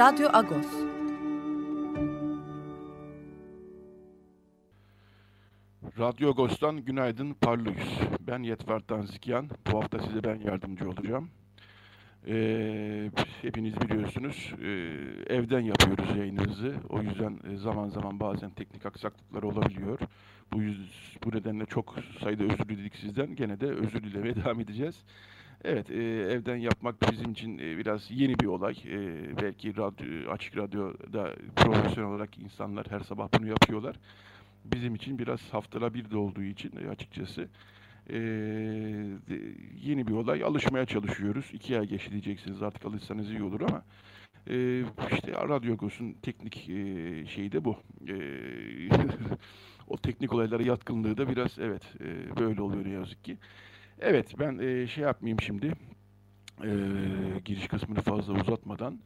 Radyo Agos. Radyo Agos'tan günaydın parlıyız. Ben Yetver Tanzikyan. Bu hafta size ben yardımcı olacağım. Ee, hepiniz biliyorsunuz e, evden yapıyoruz yayınımızı. O yüzden e, zaman zaman bazen teknik aksaklıklar olabiliyor. Bu, yüz, bu nedenle çok sayıda özür diledik sizden. Gene de özür dilemeye devam edeceğiz. Evet, e, evden yapmak bizim için e, biraz yeni bir olay. E, belki radyo, açık radyoda profesyonel olarak insanlar her sabah bunu yapıyorlar. Bizim için biraz haftada bir de olduğu için e, açıkçası e, yeni bir olay. Alışmaya çalışıyoruz. İki ay geçti diyeceksiniz artık alışsanız iyi olur ama e, işte Radyo Agos'un teknik e, şeyi de bu. E, o teknik olaylara yatkınlığı da biraz evet e, böyle oluyor ne yazık ki. Evet ben e, şey yapmayayım şimdi. E, giriş kısmını fazla uzatmadan.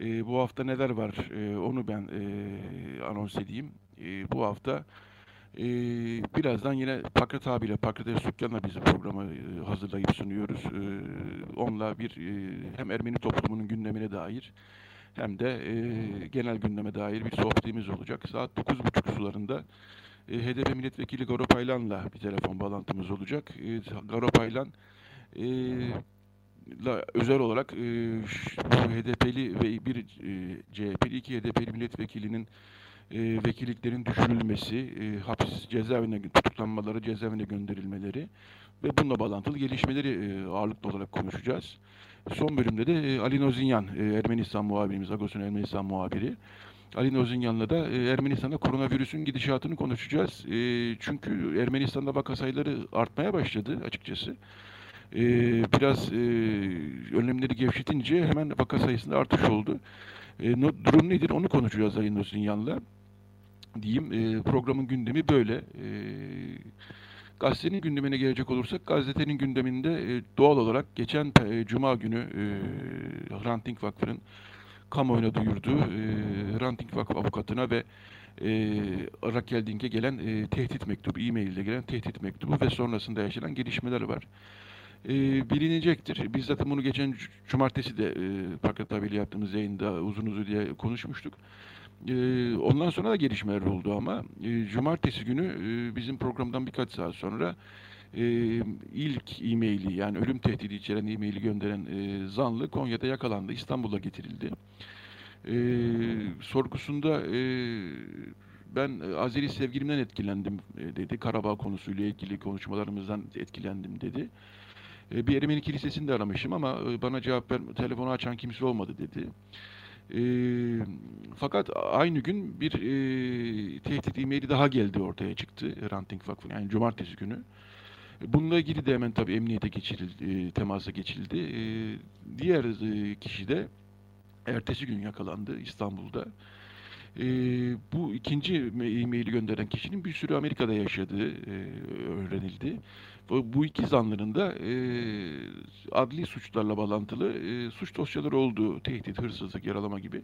E, bu hafta neler var e, onu ben e, anons edeyim. E, bu hafta e, birazdan yine Pakrat abiyle, Pakrat Sükkan'la biz programı e, hazırlayıp sunuyoruz. E, onunla bir e, hem Ermeni toplumunun gündemine dair hem de e, genel gündeme dair bir sohbetimiz olacak. Saat 9.30 sularında e, HDP milletvekili Garopaylan'la bir telefon bağlantımız olacak. E, Garopaylan e, la, özel olarak e, bu HDP'li ve bir e, CHP'li iki HDP'li milletvekilinin e, vekilliklerin düşürülmesi, e, hapis cezaevine tutuklanmaları, cezaevine gönderilmeleri ve bununla bağlantılı gelişmeleri e, ağırlıklı olarak konuşacağız. Son bölümde de e, Ali Nozinyan, e, Ermenistan muhabirimiz, Agos'un Ermenistan muhabiri. Ali Nozinyan'la da e, Ermenistan'da koronavirüsün gidişatını konuşacağız. E, çünkü Ermenistan'da vaka sayıları artmaya başladı açıkçası. E, biraz e, önlemleri gevşetince hemen vaka sayısında artış oldu. E, no, durum nedir onu konuşacağız Ali Nozinyan'la. Diyeyim e, programın gündemi böyle. E, gazetenin gündemine gelecek olursak gazetenin gündeminde e, doğal olarak geçen e, Cuma günü e, Hrant Vakfı'nın kamuoyuna duyurduğu e, Hrant Vakfı avukatına ve e, Raquel Dink'e gelen e, tehdit mektubu, e-mail ile gelen tehdit mektubu ve sonrasında yaşanan gelişmeler var. E, bilinecektir. Biz zaten bunu geçen cumartesi de e, Pakat abiyle yaptığımız yayında uzun uzun diye konuşmuştuk. E, ondan sonra da gelişmeler oldu ama e, cumartesi günü e, bizim programdan birkaç saat sonra e, ilk e-maili yani ölüm tehdidi içeren e-maili gönderen e, zanlı Konya'da yakalandı. İstanbul'a getirildi. E, sorgusunda e, ben Azeri sevgilimden etkilendim e, dedi. Karabağ konusuyla ilgili konuşmalarımızdan etkilendim dedi. E, bir Ermeni kilisesini de aramışım ama e, bana cevap ver, telefonu açan kimse olmadı dedi. E, fakat aynı gün bir e, tehdit e-maili daha geldi ortaya çıktı Ranting Vakfı'nın yani cumartesi günü. Bununla ilgili de hemen tabii emniyete geçirildi, e, temasa geçildi. E, diğer e, kişi de ertesi gün yakalandı İstanbul'da. E, bu ikinci e-maili gönderen kişinin bir sürü Amerika'da yaşadığı öğrenildi. Bu, iki zanlının da adli suçlarla bağlantılı suç dosyaları olduğu, tehdit, hırsızlık, yaralama gibi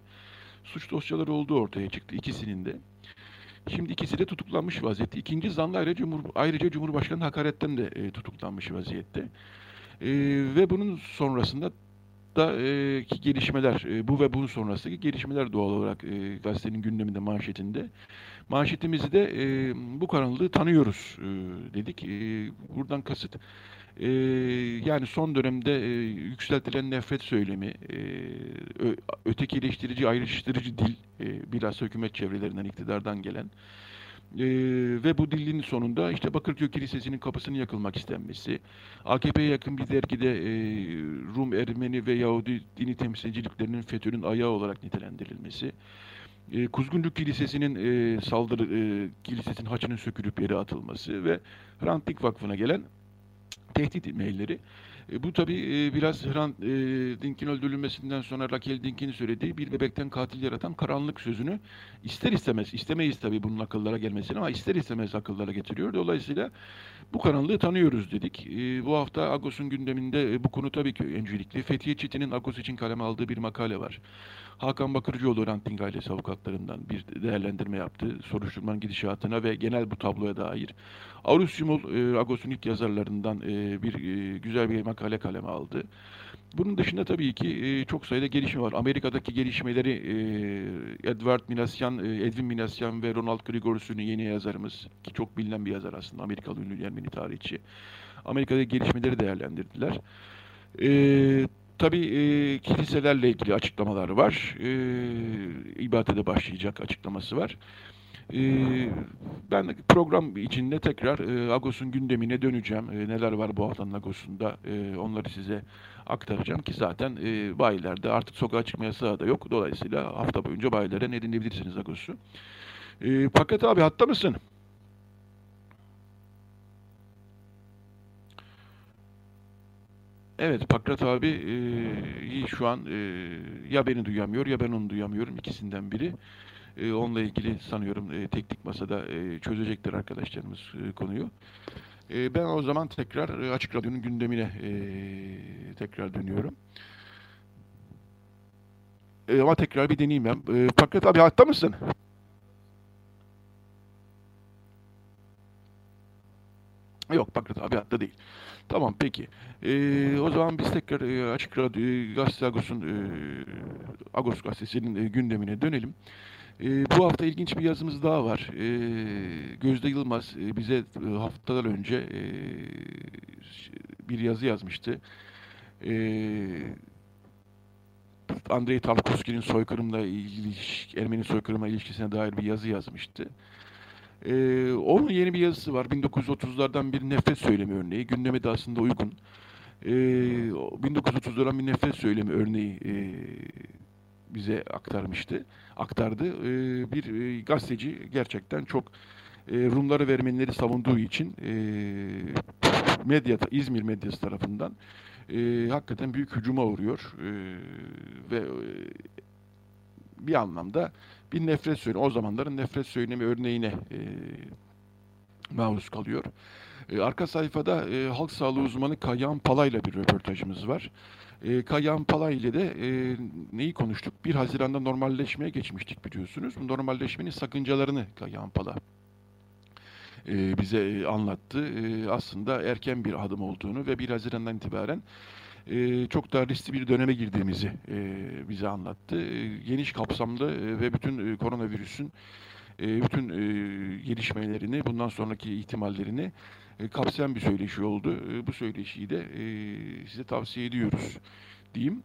suç dosyaları olduğu ortaya çıktı ikisinin de. Şimdi ikisi de tutuklanmış vaziyette. İkinci zanlı ayrıca, Cumhur, ayrıca Cumhurbaşkanı hakaretten de e, tutuklanmış vaziyette. E, ve bunun sonrasında da e, ki gelişmeler, e, bu ve bunun sonrasındaki gelişmeler doğal olarak e, gazetenin gündeminde, manşetinde. Manşetimizi de e, bu karanlığı tanıyoruz e, dedik. E, buradan kasıt e, yani son dönemde e, yükseltilen nefret söylemi, e, ötekileştirici, ayrıştırıcı dil, e, biraz hükümet çevrelerinden, iktidardan gelen ee, ve bu dilin sonunda işte Bakırköy Kilisesi'nin kapısının yakılmak istenmesi, AKP'ye yakın bir dergide e, Rum, Ermeni ve Yahudi dini temsilciliklerinin FETÖ'nün ayağı olarak nitelendirilmesi, e, Kuzguncuk Kilisesi'nin e, saldırı, e, kilisesinin haçının sökülüp yere atılması ve Hrant Dink Vakfı'na gelen tehdit mailleri. E, bu tabii e, biraz Hrant e, Dink'in öldürülmesinden sonra Raquel Dink'in söylediği bir bebekten katil yaratan karanlık sözünü ister istemez, istemeyiz tabii bunun akıllara gelmesini ama ister istemez akıllara getiriyor. Dolayısıyla bu karanlığı tanıyoruz dedik. E, bu hafta Agos'un gündeminde e, bu konu tabii ki öncelikli. Fethiye Çetin'in Agos için kaleme aldığı bir makale var. Hakan Bakırcıoğlu Hrant Dink ailesi avukatlarından bir değerlendirme yaptı. Soruşturmanın gidişatına ve genel bu tabloya dair. Arus Yumul, e, Agos'un ilk yazarlarından e, bir e, güzel bir makale kaleme aldı. Bunun dışında tabii ki e, çok sayıda gelişme var. Amerika'daki gelişmeleri e, Edward Minasyan, e, Edwin Minasyan ve Ronald Grigorsu'nun yeni yazarımız ki çok bilinen bir yazar aslında Amerikalı ünlü Ermeni tarihçi. Amerika'daki gelişmeleri değerlendirdiler. E, tabii e, kiliselerle ilgili açıklamalar var. E, ibadete başlayacak açıklaması var. Ee, ben program içinde tekrar e, Agos'un gündemine döneceğim. E, neler var bu haftanın Agos'unda e, onları size aktaracağım ki zaten bayilerde artık sokağa çıkma yasağı da yok. Dolayısıyla hafta boyunca bayilere ne dinleyebilirsiniz Agos'u. Paket abi hatta mısın? Evet, Pakrat abi e, şu an e, ya beni duyamıyor ya ben onu duyamıyorum. ikisinden biri. E, onunla ilgili sanıyorum e, teknik masada e, çözecektir arkadaşlarımız e, konuyu. E, ben o zaman tekrar e, Açık Radyo'nun gündemine e, tekrar dönüyorum. E, ama tekrar bir deneyeyim ben. E, Pakrat abi hatta mısın? Yok Pakrat abi hatta değil. Tamam peki. Ee, o zaman biz tekrar e, Açık Radyo, Gazete Agos'un e, Agos Gazetesi'nin e, gündemine dönelim. E, bu hafta ilginç bir yazımız daha var. E, Gözde Yılmaz e, bize e, haftalar önce e, bir yazı yazmıştı. E, Andrei Tarkovski'nin soykırımla ilgili, Ermeni soykırıma ilişkisine dair bir yazı yazmıştı. Ee, onun yeni bir yazısı var. 1930'lardan bir nefret söylemi örneği. Gündeme de aslında uygun. Ee, 1930'lardan bir nefret söylemi örneği e, bize aktarmıştı. Aktardı. Ee, bir e, gazeteci gerçekten çok e, Rumları ve Ermenileri savunduğu için e, medya, İzmir medyası tarafından e, hakikaten büyük hücuma uğruyor. E, ve e, bir anlamda bir nefret söylemi, o zamanların nefret söylemi örneğine e, maruz kalıyor. E, arka sayfada e, halk sağlığı uzmanı Kayan Palay bir röportajımız var. E, Kayan Palay ile de e, neyi konuştuk? 1 Haziran'da normalleşmeye geçmiştik biliyorsunuz. Bu normalleşmenin sakıncalarını Kayan Pala e, bize anlattı. E, aslında erken bir adım olduğunu ve 1 Haziran'dan itibaren e, çok daha riskli bir döneme girdiğimizi e, bize anlattı. E, geniş kapsamlı e, ve bütün e, koronavirüsün e, bütün e, gelişmelerini, bundan sonraki ihtimallerini e, kapsayan bir söyleşi oldu. Bu söyleşiyi de size tavsiye ediyoruz diyeyim.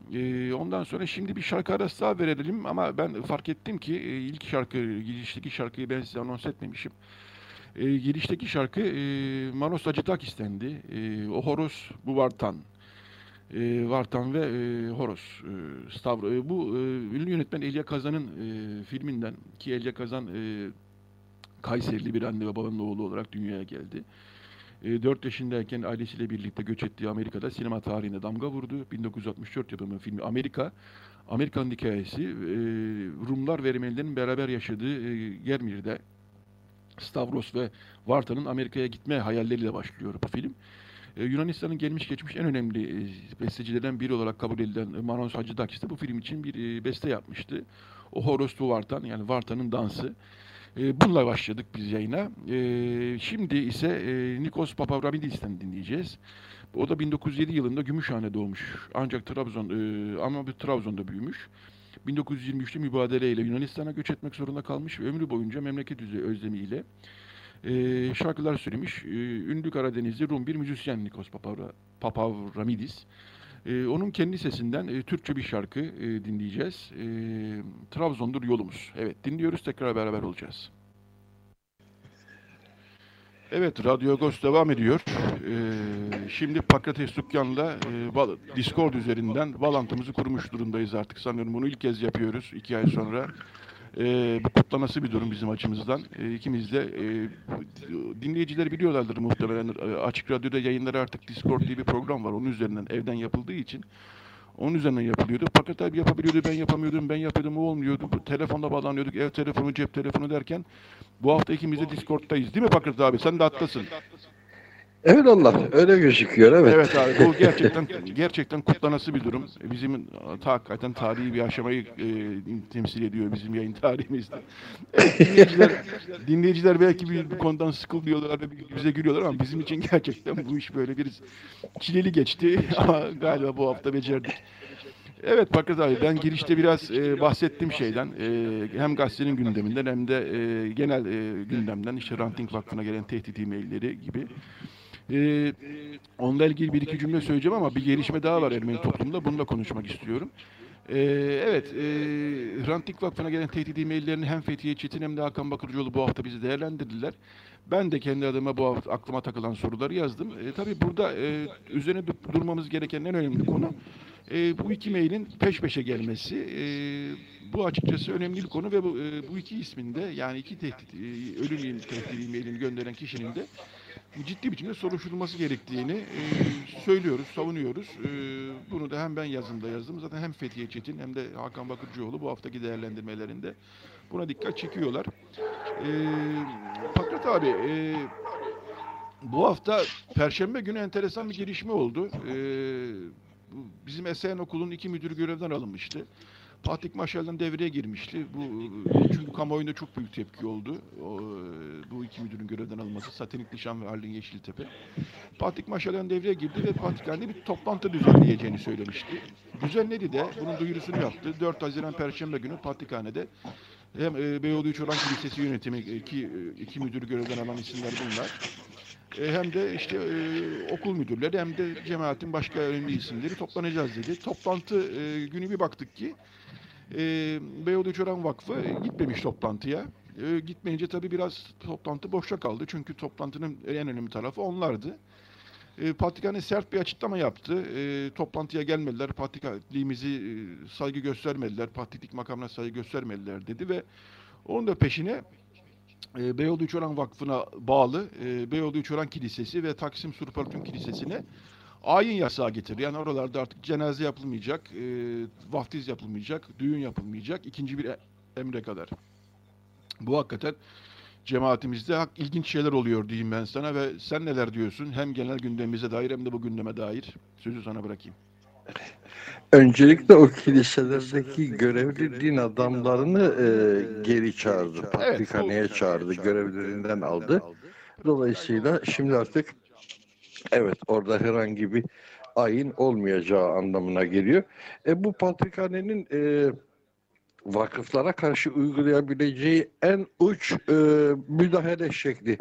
Ondan sonra şimdi bir şarkı arası daha verelim ama ben fark ettim ki ilk şarkı, girişteki şarkıyı ben size anons etmemişim. Girişteki şarkı Manos Acıtak istendi. O Horos Buvartan e, Vartan ve e, Horos e, Stavro. E, bu e, ünlü yönetmen Elia Kazan'ın e, filminden ki Elia Kazan e, Kayserili bir anne ve babanın oğlu olarak dünyaya geldi. E, 4 yaşındayken ailesiyle birlikte göç ettiği Amerika'da sinema tarihine damga vurdu. 1964 yapımı filmi Amerika. Amerikan hikayesi e, Rumlar ve Ermenilerin beraber yaşadığı e, Germir'de Stavros ve Vartan'ın Amerika'ya gitme hayalleriyle başlıyor bu film. Ee, Yunanistan'ın gelmiş geçmiş en önemli e, bestecilerinden biri olarak kabul edilen Manos Hacıdakis de bu film için bir e, beste yapmıştı. O Horos tu Vartan yani Vartan'ın dansı. E, bununla başladık biz yayına. Şimdi ise Nikos Papavramidis'ten dinleyeceğiz. O da 1907 yılında Gümüşhane doğmuş. Ancak Trabzon ama bir Trabzon'da büyümüş. 1923'te mübadeleyle Yunanistan'a göç etmek zorunda kalmış ve ömrü boyunca memleket özlemiyle e, şarkılar söylemiş. E, ünlü Karadenizli Rum bir müzisyen Nikos Papavra, Papavramidis. E, onun kendi sesinden e, Türkçe bir şarkı e, dinleyeceğiz. E, Trabzon'dur yolumuz. Evet dinliyoruz tekrar beraber olacağız. Evet, Radyo Agos devam ediyor. Ee, şimdi Pakrates Dükkan'la e, Discord üzerinden bağlantımızı kurmuş durumdayız artık. Sanıyorum bunu ilk kez yapıyoruz iki ay sonra. E, bu kutlaması bir durum bizim açımızdan. E, ikimiz de e, dinleyiciler biliyorlardır muhtemelen. E, Açık Radyo'da yayınları artık Discord diye bir program var. Onun üzerinden evden yapıldığı için onun üzerinden yapılıyordu. Fakat abi yapabiliyordu, ben yapamıyordum, ben yapıyordum, o olmuyordu. Telefonla bağlanıyorduk, ev telefonu, cep telefonu derken bu hafta ikimiz de Discord'dayız. Değil mi Pakırt abi? Sen de hattasın. Evet Allah öyle gözüküyor evet. Evet abi bu gerçekten gerçekten kutlanası bir durum. Bizim ta, hakikaten tarihi bir aşamayı e, temsil ediyor bizim yayın tarihimizde. Evet, dinleyiciler, dinleyiciler belki bir, bu konudan sıkılıyorlar ve bize gülüyorlar ama bizim için gerçekten bu iş böyle bir çileli geçti ama galiba bu hafta becerdik. Evet Pakrat abi ben girişte biraz e, bahsettim şeyden e, hem gazetenin gündeminden hem de e, genel e, gündemden işte Ranting Vakfı'na gelen tehdit e-mailleri gibi. Ee, onunla ilgili bir iki cümle söyleyeceğim ama bir gelişme daha var Ermeni toplumunda. Bununla konuşmak istiyorum. Ee, evet, e, Rantik Vakfı'na gelen tehdit e-maillerini hem Fethiye Çetin hem de Hakan Bakırcıoğlu bu hafta bizi değerlendirdiler. Ben de kendi adıma bu hafta aklıma takılan soruları yazdım. E, tabii burada e, üzerine durmamız gereken en önemli konu e, bu iki mailin peş peşe gelmesi. E, bu açıkçası önemli bir konu ve bu, e, bu iki isminde yani iki tehdit, e, ölüm tehdit e-mailini gönderen kişinin de ciddi biçimde soruşturulması gerektiğini e, söylüyoruz, savunuyoruz. E, bunu da hem ben yazımda yazdım. Zaten hem Fethiye Çetin hem de Hakan Bakırcıoğlu bu haftaki değerlendirmelerinde buna dikkat çekiyorlar. E, Pakrat abi, e, bu hafta Perşembe günü enteresan bir gelişme oldu. E, bizim Esen Okulu'nun iki müdürü görevden alınmıştı. Fatih Maşal'dan devreye girmişti. Bu çünkü kamuoyunda çok büyük tepki oldu. O, bu iki müdürün görevden alınması Satanik Nişan ve Arlin Yeşiltepe. Fatih Maşal'dan devreye girdi ve Patrikhane'de bir toplantı düzenleyeceğini söylemişti. Düzenledi de bunun duyurusunu yaptı. 4 Haziran Perşembe günü Patrikhane'de hem e, Beyoğlu Üçoran Kilisesi yönetimi iki, iki müdürü görevden alan isimler bunlar. E, hem de işte e, okul müdürleri hem de cemaatin başka önemli isimleri toplanacağız dedi. Toplantı e, günü bir baktık ki e, Beyoğlu Çoran Vakfı gitmemiş toplantıya. E, gitmeyince tabii biraz toplantı boşta kaldı. Çünkü toplantının en önemli tarafı onlardı. E, Patrikhane sert bir açıklama yaptı. E, toplantıya gelmediler. Patrikliğimizi e, saygı göstermediler. Patriklik makamına saygı göstermediler dedi ve onun da peşine e, Beyoğlu Çoran Vakfı'na bağlı e, Beyoğlu Çoran Kilisesi ve Taksim Surpartun Kilisesi'ne ayin yasağı getirdi. Yani oralarda artık cenaze yapılmayacak, e, vaftiz yapılmayacak, düğün yapılmayacak ikinci bir emre kadar. Bu hakikaten cemaatimizde hak, ilginç şeyler oluyor diyeyim ben sana ve sen neler diyorsun? Hem genel gündemimize dair hem de bu gündeme dair. Sözü sana bırakayım. Öncelikle o kiliselerdeki görevli din adamlarını e, geri çağırdı. Patrikhaneye evet, çağırdı, görevlerinden aldı. Dolayısıyla şimdi artık Evet orada herhangi bir ayin olmayacağı anlamına geliyor. E, bu patrikhanenin e, vakıflara karşı uygulayabileceği en uç e, müdahale şekli.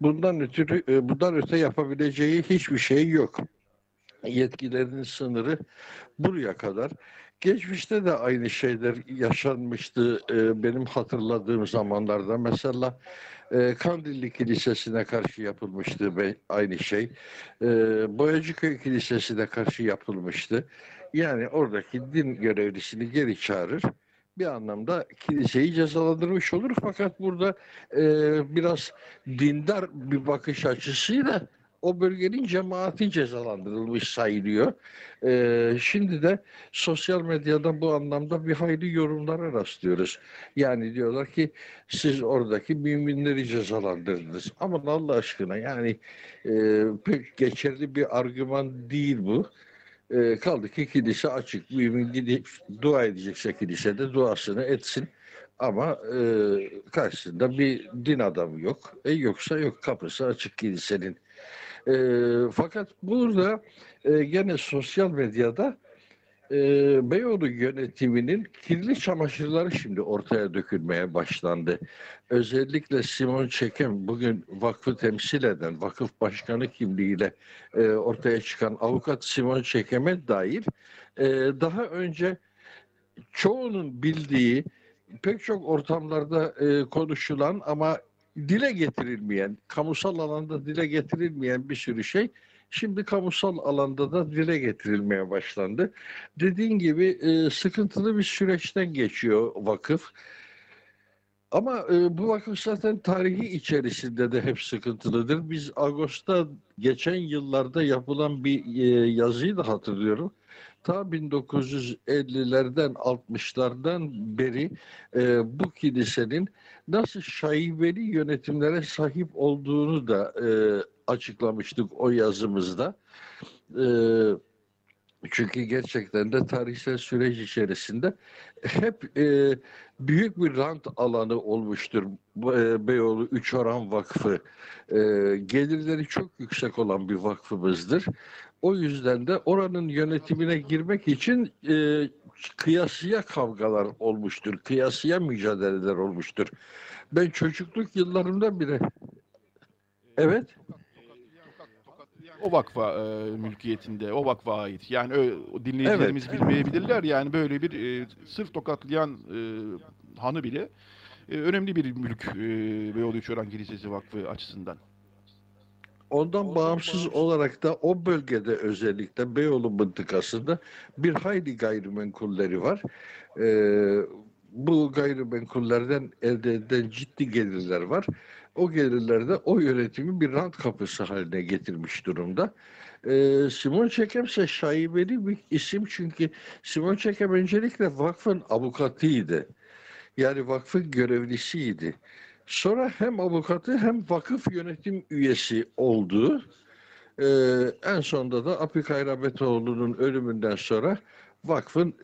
Bundan ötürü e, bundan öte yapabileceği hiçbir şey yok. Yetkilerinin sınırı buraya kadar. Geçmişte de aynı şeyler yaşanmıştı e, benim hatırladığım zamanlarda. Mesela e, Kandilli Kilisesi'ne karşı yapılmıştı aynı şey. E, Boyacıköy Kilisesi'ne karşı yapılmıştı. Yani oradaki din görevlisini geri çağırır. Bir anlamda kiliseyi cezalandırmış olur. Fakat burada e, biraz dindar bir bakış açısıyla o bölgenin cemaati cezalandırılmış sayılıyor. Ee, şimdi de sosyal medyada bu anlamda bir hayli yorumlara rastlıyoruz. Yani diyorlar ki siz oradaki müminleri cezalandırdınız. Ama Allah aşkına yani e, pek geçerli bir argüman değil bu. E, kaldı ki kilise açık. Mümin gidip dua edecekse kilisede duasını etsin. Ama e, karşısında bir din adamı yok. E, yoksa yok kapısı açık kilisenin. E, fakat burada e, gene sosyal medyada e, Beyoğlu yönetiminin kirli çamaşırları şimdi ortaya dökülmeye başlandı. Özellikle Simon Çekem bugün vakfı temsil eden vakıf başkanı kimliğiyle e, ortaya çıkan avukat Simon Çekem'e dair e, daha önce çoğunun bildiği pek çok ortamlarda e, konuşulan ama dile getirilmeyen, kamusal alanda dile getirilmeyen bir sürü şey şimdi kamusal alanda da dile getirilmeye başlandı. Dediğin gibi e, sıkıntılı bir süreçten geçiyor vakıf. Ama e, bu vakıf zaten tarihi içerisinde de hep sıkıntılıdır. Biz Ağustos'ta geçen yıllarda yapılan bir e, yazıyı da hatırlıyorum. Ta 1950'lerden 60'lardan beri e, bu kilisenin nasıl şaibeli yönetimlere sahip olduğunu da e, açıklamıştık o yazımızda. E, çünkü gerçekten de tarihsel süreç içerisinde hep e, büyük bir rant alanı olmuştur e, Beyoğlu Üç Oran Vakfı. E, gelirleri çok yüksek olan bir vakfımızdır. O yüzden de oranın yönetimine girmek için e, kıyasıya kavgalar olmuştur, kıyasıya mücadeleler olmuştur. Ben çocukluk yıllarımda bile Evet. O vakfa e, mülkiyetinde, o vakfa ait. Yani ö, dinleyicilerimiz evet. bilmeyebilirler. Yani böyle bir e, sırf tokatlayan e, hanı bile e, önemli bir mülk e, Beyoğlu Üçören Kilisesi Vakfı açısından. Ondan bağımsız olarak da o bölgede özellikle Beyoğlu mıntıkasında bir hayli gayrimenkulleri var. Ee, bu gayrimenkullerden elde edilen ciddi gelirler var. O gelirler de o yönetimi bir rant kapısı haline getirmiş durumda. Ee, Simon Çekem ise şaibeli bir isim çünkü Simon Çekem öncelikle vakfın avukatıydı. Yani vakfın görevlisiydi. Sonra hem avukatı hem vakıf yönetim üyesi oldu. Ee, en sonunda da Apik Hayrabetoğlu'nun ölümünden sonra vakfın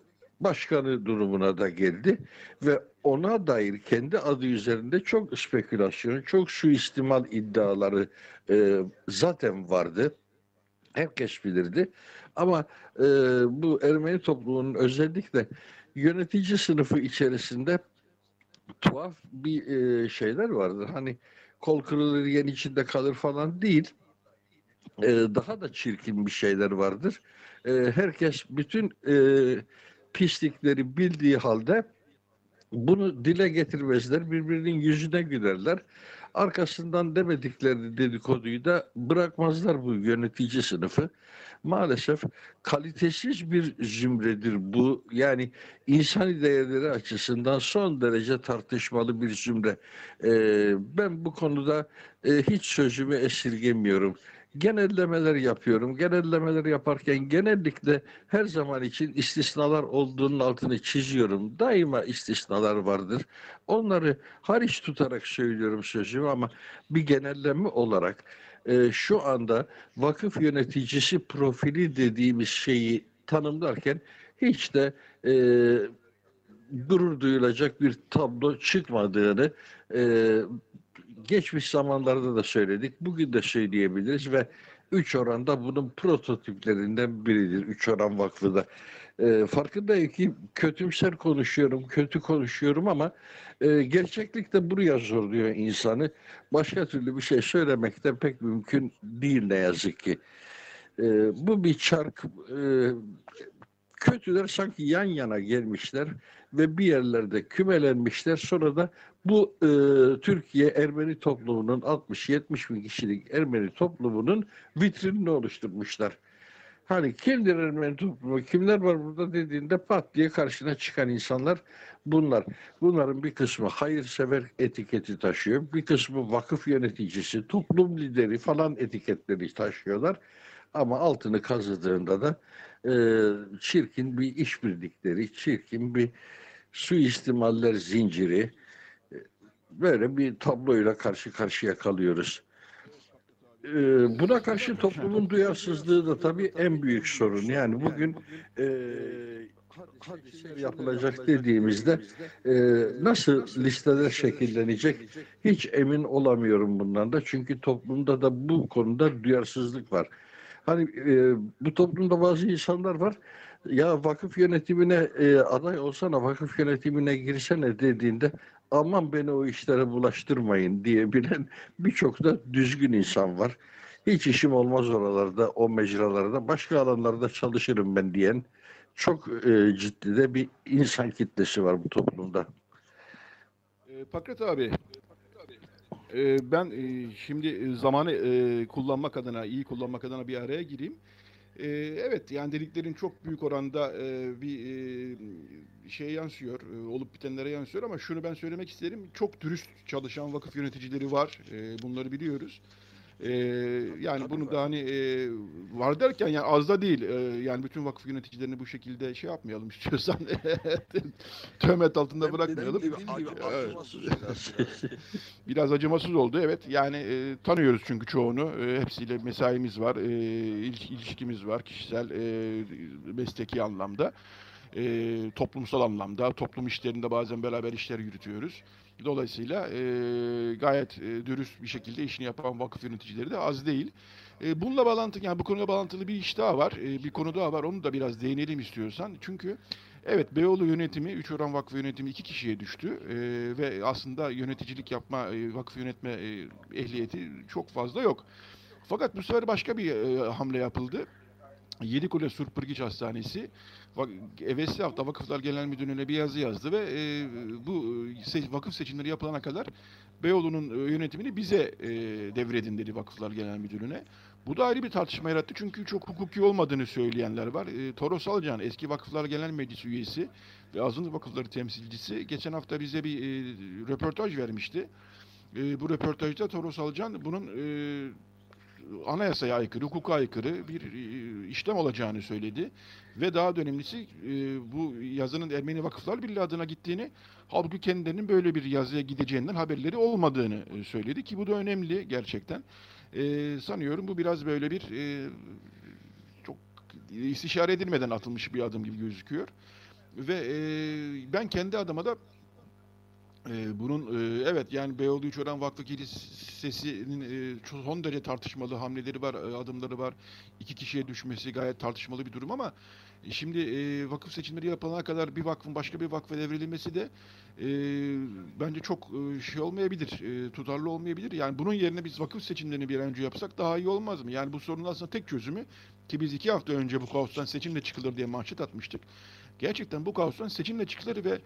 başkanı durumuna da geldi ve ona dair kendi adı üzerinde çok spekülasyon, çok suistimal iddiaları e, zaten vardı. Herkes bilirdi. Ama e, bu Ermeni toplumunun özellikle yönetici sınıfı içerisinde tuhaf bir e, şeyler vardır. Hani kol kırılır yen içinde kalır falan değil. E, daha da çirkin bir şeyler vardır. E, herkes bütün e, pislikleri bildiği halde bunu dile getirmezler. Birbirinin yüzüne gülerler. Arkasından demedikleri dedikoduyu da bırakmazlar bu yönetici sınıfı. Maalesef kalitesiz bir zümredir bu. Yani insani değerleri açısından son derece tartışmalı bir zümre. Ee, ben bu konuda e, hiç sözümü esirgemiyorum genellemeler yapıyorum. Genellemeler yaparken genellikle her zaman için istisnalar olduğunun altını çiziyorum. Daima istisnalar vardır. Onları hariç tutarak söylüyorum sözümü ama bir genelleme olarak e, şu anda vakıf yöneticisi profili dediğimiz şeyi tanımlarken hiç de e, gurur duyulacak bir tablo çıkmadığını e, geçmiş zamanlarda da söyledik. Bugün de söyleyebiliriz ve üç oranda bunun prototiplerinden biridir. Üç oran vakfı da. E, farkındayım ki kötümser konuşuyorum, kötü konuşuyorum ama e, gerçeklik de buraya zorluyor insanı. Başka türlü bir şey söylemek de pek mümkün değil ne yazık ki. E, bu bir çark. E, kötüler sanki yan yana gelmişler ve bir yerlerde kümelenmişler. Sonra da bu e, Türkiye Ermeni toplumunun 60-70 bin kişilik Ermeni toplumunun vitrinini oluşturmuşlar. Hani kimdir Ermeni toplumu, kimler var burada dediğinde pat diye karşına çıkan insanlar bunlar. Bunların bir kısmı hayırsever etiketi taşıyor. Bir kısmı vakıf yöneticisi, toplum lideri falan etiketleri taşıyorlar. Ama altını kazıdığında da e, çirkin bir işbirlikleri, çirkin bir suistimaller zinciri, böyle bir tabloyla karşı karşıya kalıyoruz. Ee, buna karşı toplumun duyarsızlığı da tabii en büyük sorun. Yani bugün e, yapılacak dediğimizde e, nasıl listeler şekillenecek hiç emin olamıyorum bundan da. Çünkü toplumda da bu konuda duyarsızlık var. Hani e, bu toplumda bazı insanlar var ya vakıf yönetimine e, aday olsana vakıf yönetimine girsene dediğinde aman beni o işlere bulaştırmayın diyebilen birçok da düzgün insan var. Hiç işim olmaz oralarda, o mecralarda, başka alanlarda çalışırım ben diyen çok e, ciddi de bir insan kitlesi var bu toplumda. E, Pakrat abi, e, ben e, şimdi zamanı e, kullanmak adına, iyi kullanmak adına bir araya gireyim. E, evet yani dediklerin çok büyük oranda e, bir e, şeye yansıyor, e, olup bitenlere yansıyor ama şunu ben söylemek isterim. Çok dürüst çalışan vakıf yöneticileri var. E, bunları biliyoruz. E, yani Tabii bunu var. da hani e, var derken yani az da değil. E, yani bütün vakıf yöneticilerini bu şekilde şey yapmayalım istiyorsan. töhmet altında ben bırakmayalım. Gibi, biraz. biraz acımasız oldu evet. Yani e, tanıyoruz çünkü çoğunu. E, hepsiyle mesaimiz var. E, ilişkimiz var kişisel e, mesleki anlamda. E, toplumsal anlamda, toplum işlerinde bazen beraber işler yürütüyoruz. Dolayısıyla e, gayet e, dürüst bir şekilde işini yapan vakıf yöneticileri de az değil. E, bununla bağlantılı, yani bu konuyla bağlantılı bir iş daha var. E, bir konu daha var. Onu da biraz değinelim istiyorsan. Çünkü evet Beyoğlu yönetimi, Üç Oran Vakfı yönetimi iki kişiye düştü. E, ve aslında yöneticilik yapma, e, vakıf yönetme e, ehliyeti çok fazla yok. Fakat bu sefer başka bir e, hamle yapıldı. Yedikule Surpırgiç Hastanesi evvelsi hafta Vakıflar Genel Müdürlüğü'ne bir yazı yazdı ve e, bu se vakıf seçimleri yapılana kadar Beyoğlu'nun e, yönetimini bize e, devredin dedi Vakıflar Genel Müdürlüğü'ne. Bu da ayrı bir tartışma yarattı çünkü çok hukuki olmadığını söyleyenler var. E, Toros Alcan eski Vakıflar Genel Meclisi üyesi ve azınlık vakıfları temsilcisi geçen hafta bize bir e, röportaj vermişti. E, bu röportajda Toros Alcan bunun e, anayasaya aykırı, hukuka aykırı bir e, işlem olacağını söyledi. Ve daha da önemlisi e, bu yazının Ermeni Vakıflar Birliği adına gittiğini, halbuki kendilerinin böyle bir yazıya gideceğinden haberleri olmadığını e, söyledi ki bu da önemli gerçekten. Sanıyorum bu biraz böyle bir çok istişare edilmeden atılmış bir adım gibi gözüküyor. Ve ben kendi adıma da ee, bunun e, evet yani Beyoğlu Üçören Vakfı Kilisesi'nin e, son derece tartışmalı hamleleri var, e, adımları var. İki kişiye düşmesi gayet tartışmalı bir durum ama e, şimdi e, vakıf seçimleri yapılana kadar bir vakfın başka bir vakfa devredilmesi de e, bence çok e, şey olmayabilir, e, tutarlı olmayabilir. Yani bunun yerine biz vakıf seçimlerini bir önce yapsak daha iyi olmaz mı? Yani bu sorunun aslında tek çözümü ki biz iki hafta önce bu kaostan seçimle çıkılır diye manşet atmıştık. Gerçekten bu kaostan seçimle çıkılır ve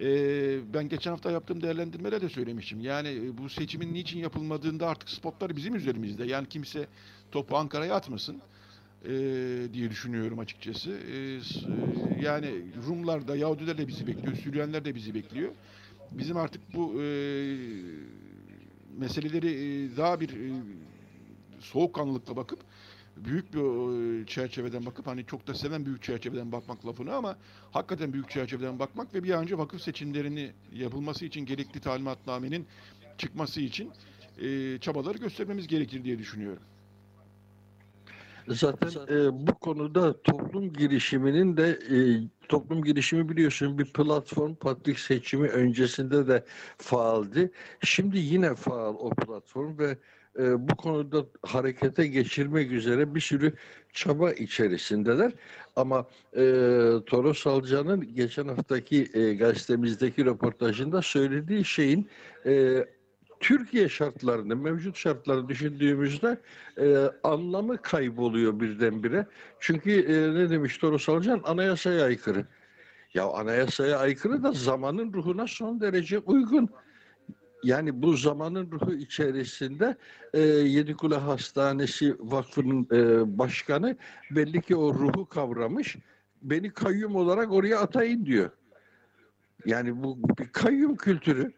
e, ben geçen hafta yaptığım değerlendirmeler de söylemiştim. Yani e, bu seçimin niçin yapılmadığında artık spotlar bizim üzerimizde. Yani kimse topu Ankara'ya atmasın e, diye düşünüyorum açıkçası. E, yani Rumlar da Yahudiler de bizi bekliyor, Süryaniler de bizi bekliyor. Bizim artık bu e, meseleleri e, daha bir e, soğukkanlılıkla bakıp büyük bir çerçeveden bakıp hani çok da seven büyük çerçeveden bakmak lafını ama hakikaten büyük çerçeveden bakmak ve bir an önce vakıf seçimlerini yapılması için gerekli talimatnamenin çıkması için e, çabaları göstermemiz gerekir diye düşünüyorum. Zaten e, bu konuda toplum girişiminin de e, toplum girişimi biliyorsun bir platform patrik seçimi öncesinde de faaldi. Şimdi yine faal o platform ve e, bu konuda harekete geçirmek üzere bir sürü çaba içerisindeler. Ama e, Toros Alcan'ın geçen haftaki e, gazetemizdeki röportajında söylediği şeyin e, Türkiye şartlarını, mevcut şartları düşündüğümüzde e, anlamı kayboluyor birdenbire. Çünkü e, ne demiş Toros Alcan? Anayasaya aykırı. Ya anayasaya aykırı da zamanın ruhuna son derece uygun. Yani bu zamanın ruhu içerisinde e, Yedikule Hastanesi Vakfı'nın e, başkanı belli ki o ruhu kavramış. Beni kayyum olarak oraya atayın diyor. Yani bu bir kayyum kültürü.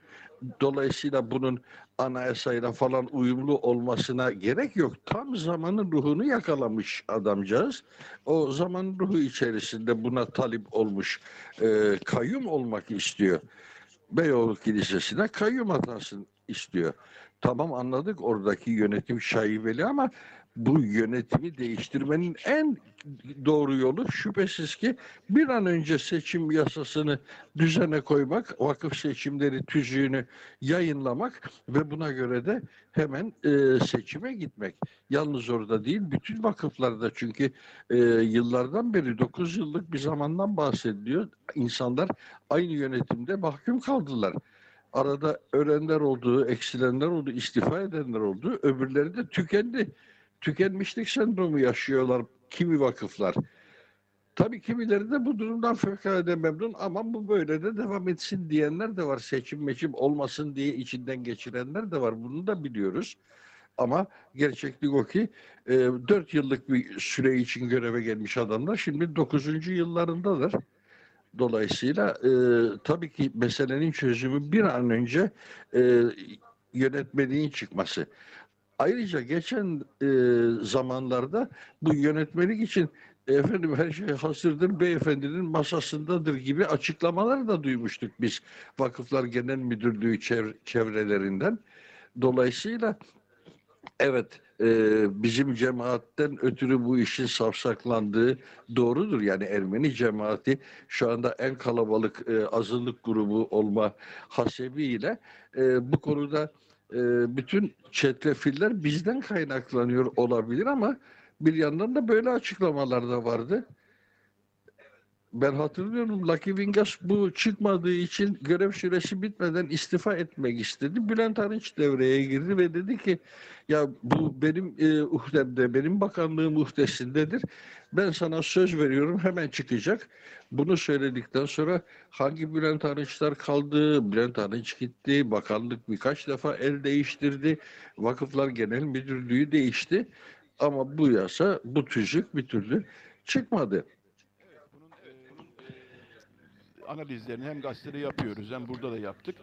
Dolayısıyla bunun anayasayla falan uyumlu olmasına gerek yok. Tam zamanın ruhunu yakalamış adamcağız. O zaman ruhu içerisinde buna talip olmuş, e, kayyum olmak istiyor. Beyoğlu Kilisesi'ne kayyum atansın istiyor. Tamam anladık oradaki yönetim şaibeli ama bu yönetimi değiştirmenin en doğru yolu şüphesiz ki bir an önce seçim yasasını düzene koymak, vakıf seçimleri tüzüğünü yayınlamak ve buna göre de hemen e, seçime gitmek. Yalnız orada değil, bütün vakıflarda çünkü e, yıllardan beri 9 yıllık bir zamandan bahsediliyor. İnsanlar aynı yönetimde mahkum kaldılar arada ölenler oldu, eksilenler oldu, istifa edenler oldu. Öbürleri de tükendi tükenmişlik sendromu yaşıyorlar kimi vakıflar. Tabii kimileri de bu durumdan fevkalade memnun ama bu böyle de devam etsin diyenler de var. Seçim meçim olmasın diye içinden geçirenler de var. Bunu da biliyoruz. Ama gerçeklik o ki e, 4 yıllık bir süre için göreve gelmiş adamlar şimdi 9. yıllarındadır. Dolayısıyla e, tabii ki meselenin çözümü bir an önce e, yönetmeliğin çıkması. Ayrıca geçen e, zamanlarda bu yönetmelik için efendim her şey hazırdır beyefendinin masasındadır gibi açıklamalar da duymuştuk biz Vakıflar Genel Müdürlüğü çev çevrelerinden. Dolayısıyla evet e, bizim cemaatten ötürü bu işin savsaklandığı doğrudur. Yani Ermeni cemaati şu anda en kalabalık e, azınlık grubu olma hasebiyle e, bu konuda e, bütün çetrefiller bizden kaynaklanıyor olabilir ama bir yandan da böyle açıklamalar da vardı. Ben hatırlıyorum Lucky Vingas bu çıkmadığı için görev süresi bitmeden istifa etmek istedi. Bülent Arınç devreye girdi ve dedi ki ya bu benim e, uhdemde, benim bakanlığım uhdesindedir. Ben sana söz veriyorum hemen çıkacak. Bunu söyledikten sonra hangi Bülent Arınçlar kaldı? Bülent Arınç gitti. Bakanlık birkaç defa el değiştirdi. Vakıflar Genel Müdürlüğü değişti. Ama bu yasa, bu tüzük bir türlü çıkmadı. Analizlerini hem gazetede yapıyoruz hem burada da yaptık.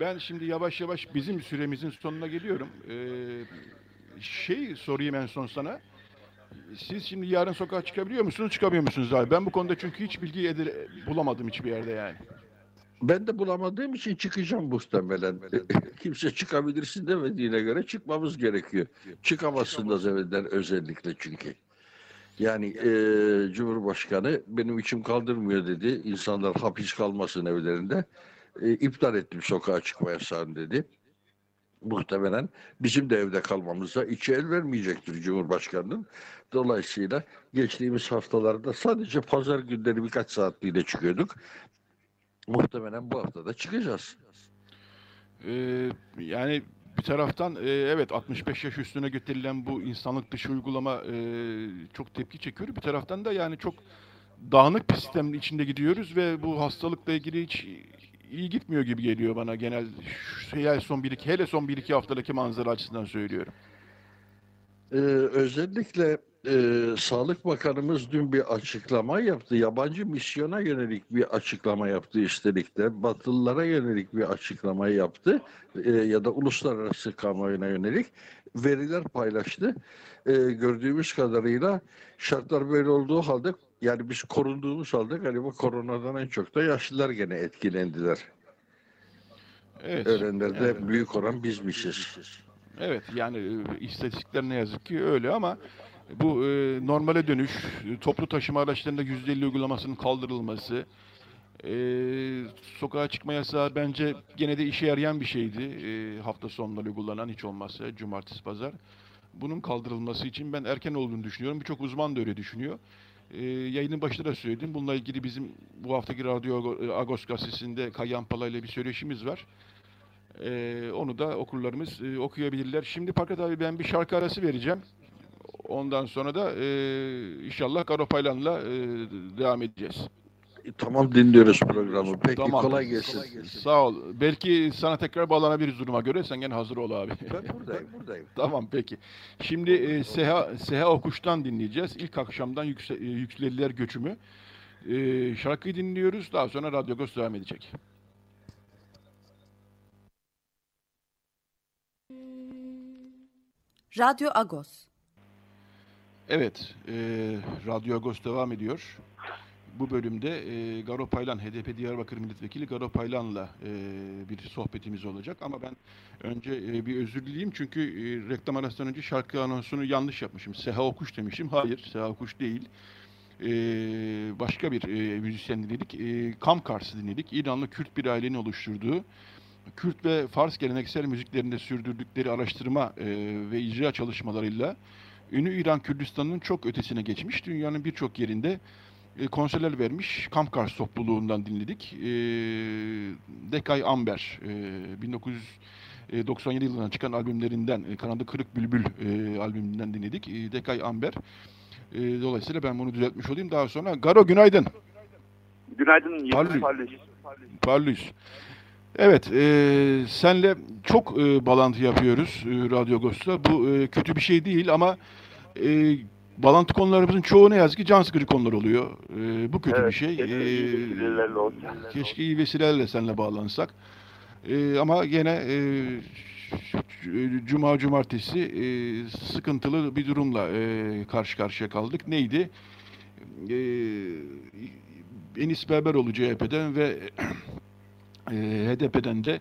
Ben şimdi yavaş yavaş bizim süremizin sonuna geliyorum. Ee, şey sorayım en son sana. Siz şimdi yarın sokağa çıkabiliyor musunuz, çıkamıyor musunuz abi? Ben bu konuda çünkü hiç bilgi edir bulamadım hiçbir yerde yani. Ben de bulamadığım için çıkacağım muhtemelen. Kimse çıkabilirsin demediğine göre çıkmamız gerekiyor. Çıkamazsınız evden özellikle çünkü. Yani e, Cumhurbaşkanı benim içim kaldırmıyor dedi. İnsanlar hapis kalmasın evlerinde. E, iptal ettim sokağa çıkma yasağını dedi. Muhtemelen bizim de evde kalmamıza içi el vermeyecektir Cumhurbaşkanı'nın. Dolayısıyla geçtiğimiz haftalarda sadece pazar günleri birkaç saatliğine çıkıyorduk. Muhtemelen bu hafta da çıkacağız. Ee, yani bir taraftan e, evet 65 yaş üstüne getirilen bu insanlık dışı uygulama e, çok tepki çekiyor. Bir taraftan da yani çok dağınık bir sistemin içinde gidiyoruz ve bu hastalıkla ilgili hiç iyi gitmiyor gibi geliyor bana genel hele son bir iki hele son bir iki haftadaki manzara açısından söylüyorum. Ee, özellikle e, Sağlık Bakanımız dün bir açıklama yaptı. Yabancı misyona yönelik bir açıklama yaptı üstelik de. Batılılara yönelik bir açıklama yaptı. E, ya da uluslararası kamuoyuna yönelik veriler paylaştı. E, gördüğümüz kadarıyla şartlar böyle olduğu halde yani biz korunduğumuz halde galiba koronadan en çok da yaşlılar gene etkilendiler. Evet. Ölenlerde evet. büyük oran bizmişiz. Evet yani e, istatistikler ne yazık ki öyle ama bu e, normale dönüş, toplu taşıma araçlarında %50 uygulamasının kaldırılması, e, sokağa çıkma yasağı bence gene de işe yarayan bir şeydi. E, hafta sonları uygulanan hiç olmazsa cumartesi pazar. Bunun kaldırılması için ben erken olduğunu düşünüyorum. Birçok uzman da öyle düşünüyor. E, yayının başında da söyledim. Bununla ilgili bizim bu haftaki Radyo Agos gazetesinde Kayyan Pala ile bir söyleşimiz var. E, onu da okurlarımız e, okuyabilirler. Şimdi Parkat abi ben bir şarkı arası vereceğim. Ondan sonra da e, inşallah Garopaylan'la e, devam edeceğiz. E, tamam dinliyoruz programı. Peki tamam. kolay gelsin. Sağ ol. Belki sana tekrar bağlanabiliriz duruma göre. Sen gene hazır ol abi. Ben buradayım, buradayım. tamam peki. Şimdi e, Seha, Seha Okuş'tan dinleyeceğiz. İlk akşamdan yükse, e, Yükselililer Göçümü. E, şarkıyı dinliyoruz. Daha sonra Radyo Göz devam edecek. Radyo Agos. Evet, e, Radyo Agos devam ediyor. Bu bölümde e, Garo Paylan, HDP Diyarbakır Milletvekili Garo Paylan'la e, bir sohbetimiz olacak. Ama ben önce e, bir özür dileyeyim çünkü e, reklam arasından önce şarkı anonsunu yanlış yapmışım. Seha Okuş demişim. Hayır, Seha Okuş değil. E, başka bir e, müzisyen dinledik. E, Kam Kars'ı dinledik. İranlı Kürt bir ailenin oluşturduğu Kürt ve Fars geleneksel müziklerinde sürdürdükleri araştırma e, ve icra çalışmalarıyla ünlü İran Kürdistan'ın çok ötesine geçmiş. Dünyanın birçok yerinde e, konserler vermiş. Kamkars topluluğundan dinledik. E, Dekay Amber, e, 1997 yılından çıkan albümlerinden, Kanadı Kırık Bülbül albümünden dinledik. Dekay Amber. Dolayısıyla ben bunu düzeltmiş olayım. Daha sonra Garo günaydın. Günaydın. Parlus. Parlus. Evet, e, senle çok e, bağlantı yapıyoruz e, Radyo Agos'ta. Bu e, kötü bir şey değil ama e, bağlantı konularımızın çoğu ne yazık ki can sıkıcı konular oluyor. E, bu kötü evet, bir şey. Keşke iyi E, vesilelerle olsa. keşke iyi vesilelerle seninle bağlansak. E, ama gene e, Cuma Cumartesi e, sıkıntılı bir durumla e, karşı karşıya kaldık. Neydi? E, Enis Berberoğlu CHP'den ve e, HDP'den de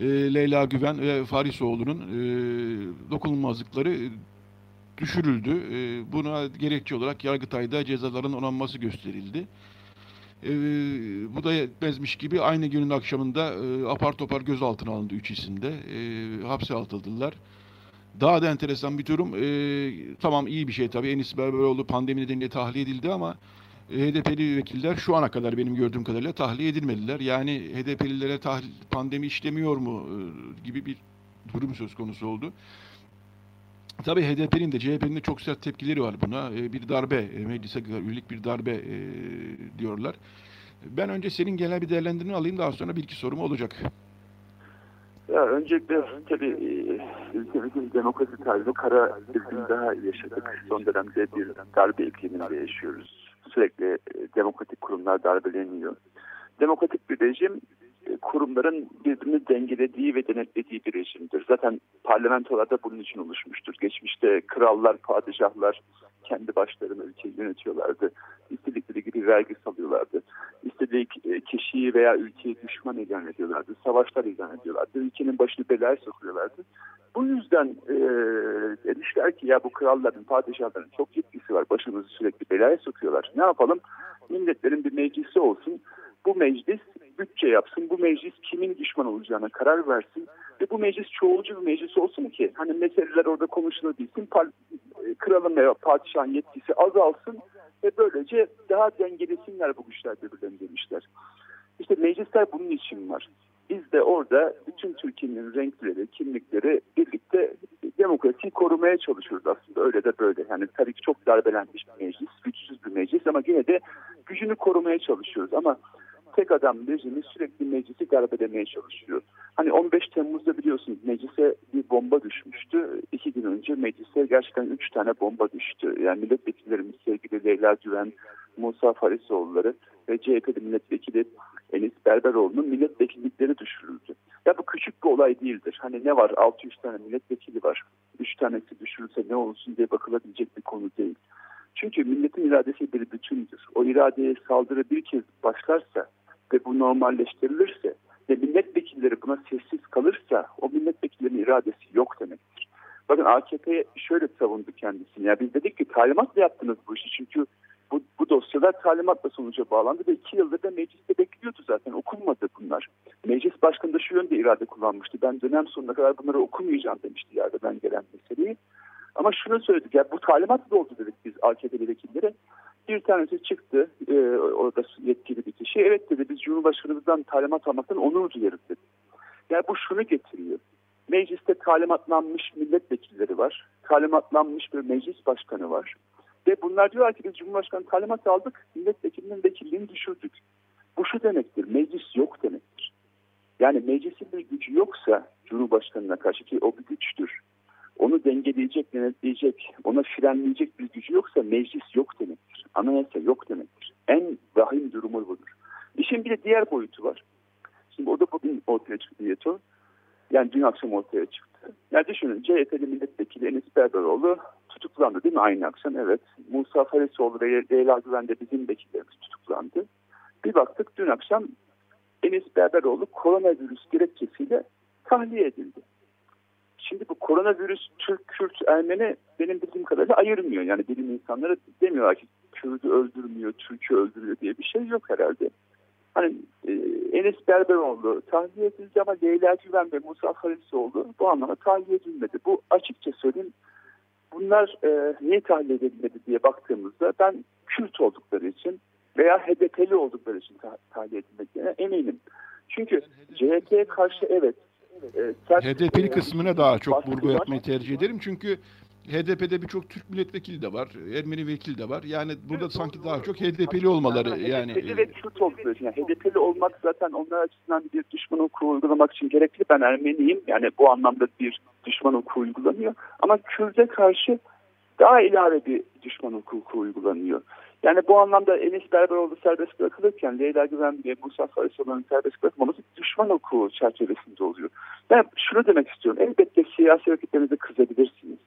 e, Leyla Güven ve Farisoğlu'nun e, dokunulmazlıkları düşürüldü. E, buna gerekçe olarak Yargıtay'da cezaların onanması gösterildi. Bu da yetmezmiş gibi aynı günün akşamında apar topar gözaltına alındı üç isimde. Hapse atıldılar. Daha da enteresan bir durum. E, tamam iyi bir şey tabii. Enis Berberoğlu pandemi nedeniyle tahliye edildi ama HDP'li vekiller şu ana kadar benim gördüğüm kadarıyla tahliye edilmediler. Yani HDP'lilere pandemi işlemiyor mu e, gibi bir durum söz konusu oldu. Tabii HDP'nin de CHP'nin de çok sert tepkileri var buna. E, bir darbe, e, meclise üyelik bir darbe diyorlar. Ben önce senin genel bir değerlendirme alayım daha sonra bir iki sorum olacak. Ya öncelikle tabii ülkemizin demokrasi tarihinde kara bir daha yaşadık. Son dönemde bir darbe ikliminde yaşıyoruz sürekli e, demokratik kurumlar darbeleniyor. Demokratik bir rejim e, kurumların birbirini dengelediği ve denetlediği bir rejimdir. Zaten parlamentolarda bunun için oluşmuştur. Geçmişte krallar, padişahlar kendi başlarına ülkeyi yönetiyorlardı. İstedikleri gibi vergi salıyorlardı. İstediği e, kişiyi veya ülkeyi düşman ilan ediyorlardı. Savaşlar ilan ediyorlardı. Ülkenin başını belaya sokuyorlardı. Bu yüzden e, demişler ki ya bu kralların, padişahların çok yetkisi var. Başımızı sürekli belaya sokuyorlar. Ne yapalım? Milletlerin bir meclisi olsun. Bu meclis bütçe yapsın. Bu meclis kimin düşman olacağına karar versin. Ve bu meclis çoğulcu bir meclis olsun ki hani meseleler orada konuşulabilsin. Kralın veya padişahın yetkisi azalsın ve böylece daha dengelesinler bu güçler birbirlerini demişler. İşte meclisler bunun için var. Biz de orada bütün Türkiye'nin renkleri, kimlikleri birlikte demokrasiyi korumaya çalışıyoruz aslında. Öyle de böyle. Yani tabii ki çok darbelenmiş bir meclis, güçsüz bir meclis ama yine de gücünü korumaya çalışıyoruz. Ama tek adam rejimi sürekli meclisi darbelemeye çalışıyor. Hani 15 Temmuz'da biliyorsunuz meclise bir bomba düşmüştü. İki gün önce meclise gerçekten üç tane bomba düştü. Yani milletvekillerimiz sevgili Leyla Güven, Musa Farisoğulları ve CHP'li milletvekili Enis Berberoğlu'nun milletvekillikleri düşürüldü. Ya bu küçük bir olay değildir. Hani ne var 600 tane milletvekili var. 3 tanesi düşürülse ne olsun diye bakılabilecek bir konu değil. Çünkü milletin iradesi bir bütündür. O iradeye saldırı bir kez başlarsa ve bu normalleştirilirse ve milletvekilleri buna sessiz kalırsa o milletvekillerinin iradesi yok demektir. Bakın AKP şöyle savundu kendisini. Ya biz dedik ki talimatla yaptınız bu işi çünkü bu, bu dosyalar talimatla sonuca bağlandı ve iki yıldır da mecliste bekliyordu zaten okunmadı bunlar. Meclis başkanı da şu yönde irade kullanmıştı. Ben dönem sonuna kadar bunları okumayacağım demişti yargıdan gelen meseleyi. Ama şunu söyledik ya bu talimat da oldu dedik biz AKP'li vekillere. Bir tanesi çıktı e, orada yetkili bir kişi. Evet dedi biz Cumhurbaşkanımızdan talimat almaktan onur duyarız dedi. Yani bu şunu getiriyor. Mecliste talimatlanmış milletvekilleri var. Talimatlanmış bir meclis başkanı var. Ve bunlar diyorlar ki biz Cumhurbaşkanı talimat aldık, milletvekilinin vekilliğini düşürdük. Bu şu demektir, meclis yok demektir. Yani meclisin bir gücü yoksa Cumhurbaşkanı'na karşı ki o bir güçtür. Onu dengeleyecek, denetleyecek, ona frenleyecek bir gücü yoksa meclis yok demektir. Anayasa yok demektir. En vahim durumu budur. İşin bir de diğer boyutu var. Şimdi o da bugün ortaya çıktı Yeto. Yani dün akşam ortaya çıktı. Yani düşünün CHP'li milletvekili Enis Berberoğlu tutuklandı değil mi aynı akşam? Evet. Musa Farisoğlu ve Leyla Güven de bizim vekillerimiz tutuklandı. Bir baktık dün akşam Enis Berberoğlu koronavirüs gerekçesiyle tahliye edildi. Şimdi bu koronavirüs Türk, Kürt, Ermeni benim bildiğim kadarıyla ayırmıyor. Yani bilim insanları demiyorlar ki Kürt'ü öldürmüyor, Türk'ü öldürüyor diye bir şey yok herhalde. Hani e, Enes Berberoğlu tahliye edildi ama Leyla Güven ve Musa Halisoğlu bu anlamda tahliye edilmedi. Bu açıkça söyleyeyim bunlar e, niye tahliye edilmedi diye baktığımızda ben Kürt oldukları için veya HDP'li oldukları için tah tahliye edilmediğine eminim. Çünkü CHP'ye karşı evet HDP'li e, kısmına daha çok vurgu yapmayı tercih ederim. Çünkü HDP'de birçok Türk milletvekili de var, Ermeni vekili de var. Yani burada evet, sanki daha çok HDP'li olmaları yani. yani HDP'li ve Kürt oldukları için. Yani HDP'li olmak zaten onlar açısından bir düşman hukuku uygulamak için gerekli. Ben Ermeniyim. Yani bu anlamda bir düşman hukuku uygulanıyor. Ama Kürt'e karşı daha ilave bir düşman hukuku uygulanıyor. Yani bu anlamda Enis Berberoğlu serbest bırakılırken Leyla Güven ve Musa Farisoğlu'nun serbest bırakılmaması düşman hukuku çerçevesinde oluyor. Ben şunu demek istiyorum. Elbette siyasi rakiplerinize kızabilirsiniz.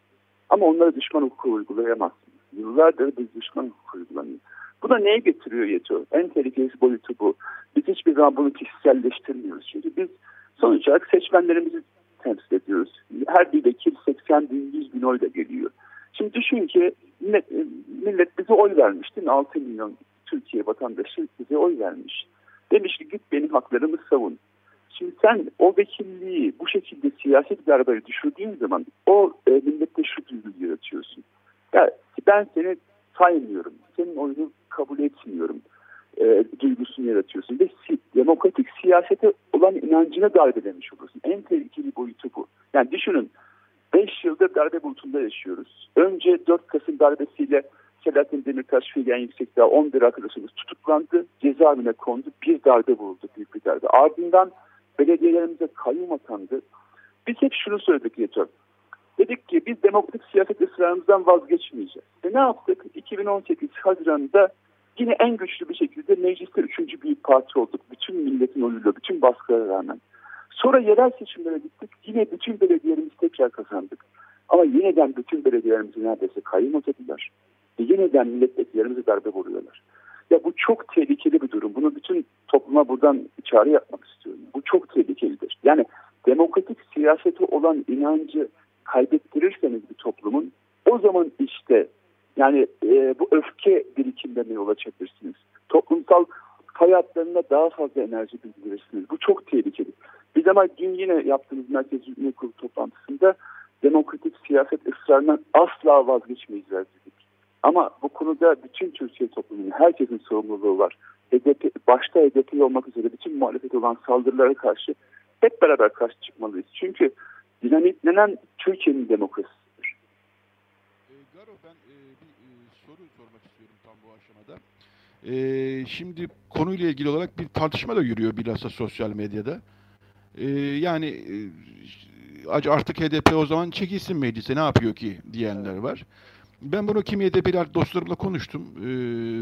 Ama onlara düşman hukuku uygulayamazsınız. Yıllardır bir düşman hukuku uygulanıyor. Bu da neye getiriyor Yeto? En tehlikeli boyutu bu. Biz hiçbir zaman bunu kişiselleştirmiyoruz. Çünkü biz sonuç olarak seçmenlerimizi temsil ediyoruz. Her bir vekil 80 bin, 100 bin oyla geliyor. Şimdi düşün ki millet, millet bize oy vermiş değil mi? 6 milyon Türkiye vatandaşı bize oy vermiş. Demiş ki git benim haklarımı savun. Şimdi sen o vekilliği bu şekilde siyaset darbeyi düşürdüğün zaman o e, millette şu duyguyu yaratıyorsun. Ya ben seni saymıyorum. Senin oyunu kabul etmiyorum. E, duygusunu yaratıyorsun. Ve si demokratik siyasete olan inancını darbelemiş olursun. En tehlikeli boyutu bu. Yani düşünün 5 yıldır darbe bulutunda yaşıyoruz. Önce 4 Kasım darbesiyle Selahattin Demirtaş Figen Yüksekdağ 11 arkadaşımız tutuklandı. Cezaevine kondu. Bir darbe vuruldu. Büyük bir darbe. Ardından belediyelerimize kayyum atandı. Biz hep şunu söyledik yeter. Dedik ki biz demokratik siyaset ısrarımızdan vazgeçmeyeceğiz. Ve ne yaptık? 2018 Haziran'da yine en güçlü bir şekilde mecliste üçüncü büyük parti olduk. Bütün milletin oyuyla, bütün baskılara rağmen. Sonra yerel seçimlere gittik. Yine bütün belediyelerimizi tekrar kazandık. Ama yeniden bütün belediyelerimizi neredeyse kayyum atadılar. Ve yeniden milletvekillerimizi darbe vuruyorlar. Ya bu çok tehlikeli bir durum. Bunu bütün topluma buradan çağrı yapmak istiyorum. Bu çok tehlikelidir. Yani demokratik siyasete olan inancı kaybettirirseniz bir toplumun o zaman işte yani e, bu öfke birikimlerine yol açabilirsiniz. Toplumsal hayatlarına daha fazla enerji bildirirsiniz. Bu çok tehlikeli. Biz ama dün yine yaptığımız Merkez Yürütme Kurulu toplantısında demokratik siyaset ısrarından asla vazgeçmeyeceğiz dedik. Ama bu konuda bütün Türkiye toplumunun, herkesin sorumluluğu var. HDP, başta HDP olmak üzere bütün muhalefet olan saldırılara karşı hep beraber karşı çıkmalıyız. Çünkü dinamitlenen Türkiye'nin demokrasisidir. E, Garo ben e, bir e, soru sormak istiyorum tam bu aşamada. E, şimdi konuyla ilgili olarak bir tartışma da yürüyor bilhassa sosyal medyada. E, yani artık HDP o zaman çekilsin meclise ne yapıyor ki diyenler var. Ben bunu kimi HDP'li dostlarımla konuştum e,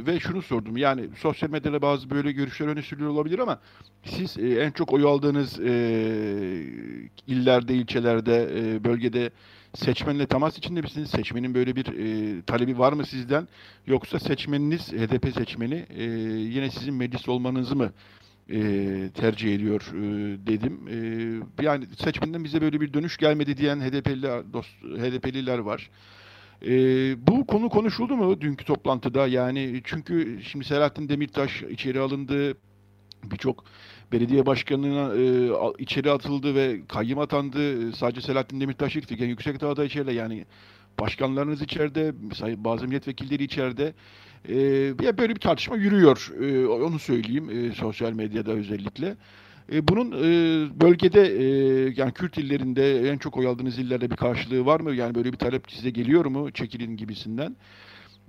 ve şunu sordum. Yani sosyal medyada bazı böyle görüşler öne sürülüyor olabilir ama siz e, en çok oy aldığınız e, illerde, ilçelerde, e, bölgede seçmenle temas içinde misiniz? Seçmenin böyle bir e, talebi var mı sizden? Yoksa seçmeniniz, HDP seçmeni e, yine sizin meclis olmanızı mı e, tercih ediyor e, dedim. E, yani seçmenden bize böyle bir dönüş gelmedi diyen HDP'liler, dost, HDP'liler var. E, bu konu konuşuldu mu dünkü toplantıda? Yani çünkü şimdi Selahattin Demirtaş içeri alındı. Birçok belediye başkanına e, içeri atıldı ve kayyım atandı. Sadece Selahattin Demirtaş değil, Figen Yüksekdağ içeride yani başkanlarınız içeride, bazı milletvekilleri içeride. E, böyle bir tartışma yürüyor. E, onu söyleyeyim e, sosyal medyada özellikle. E, bunun e, bölgede e, yani Kürt illerinde en çok oy aldığınız illerde bir karşılığı var mı? Yani böyle bir talep size geliyor mu? Çekilin gibisinden.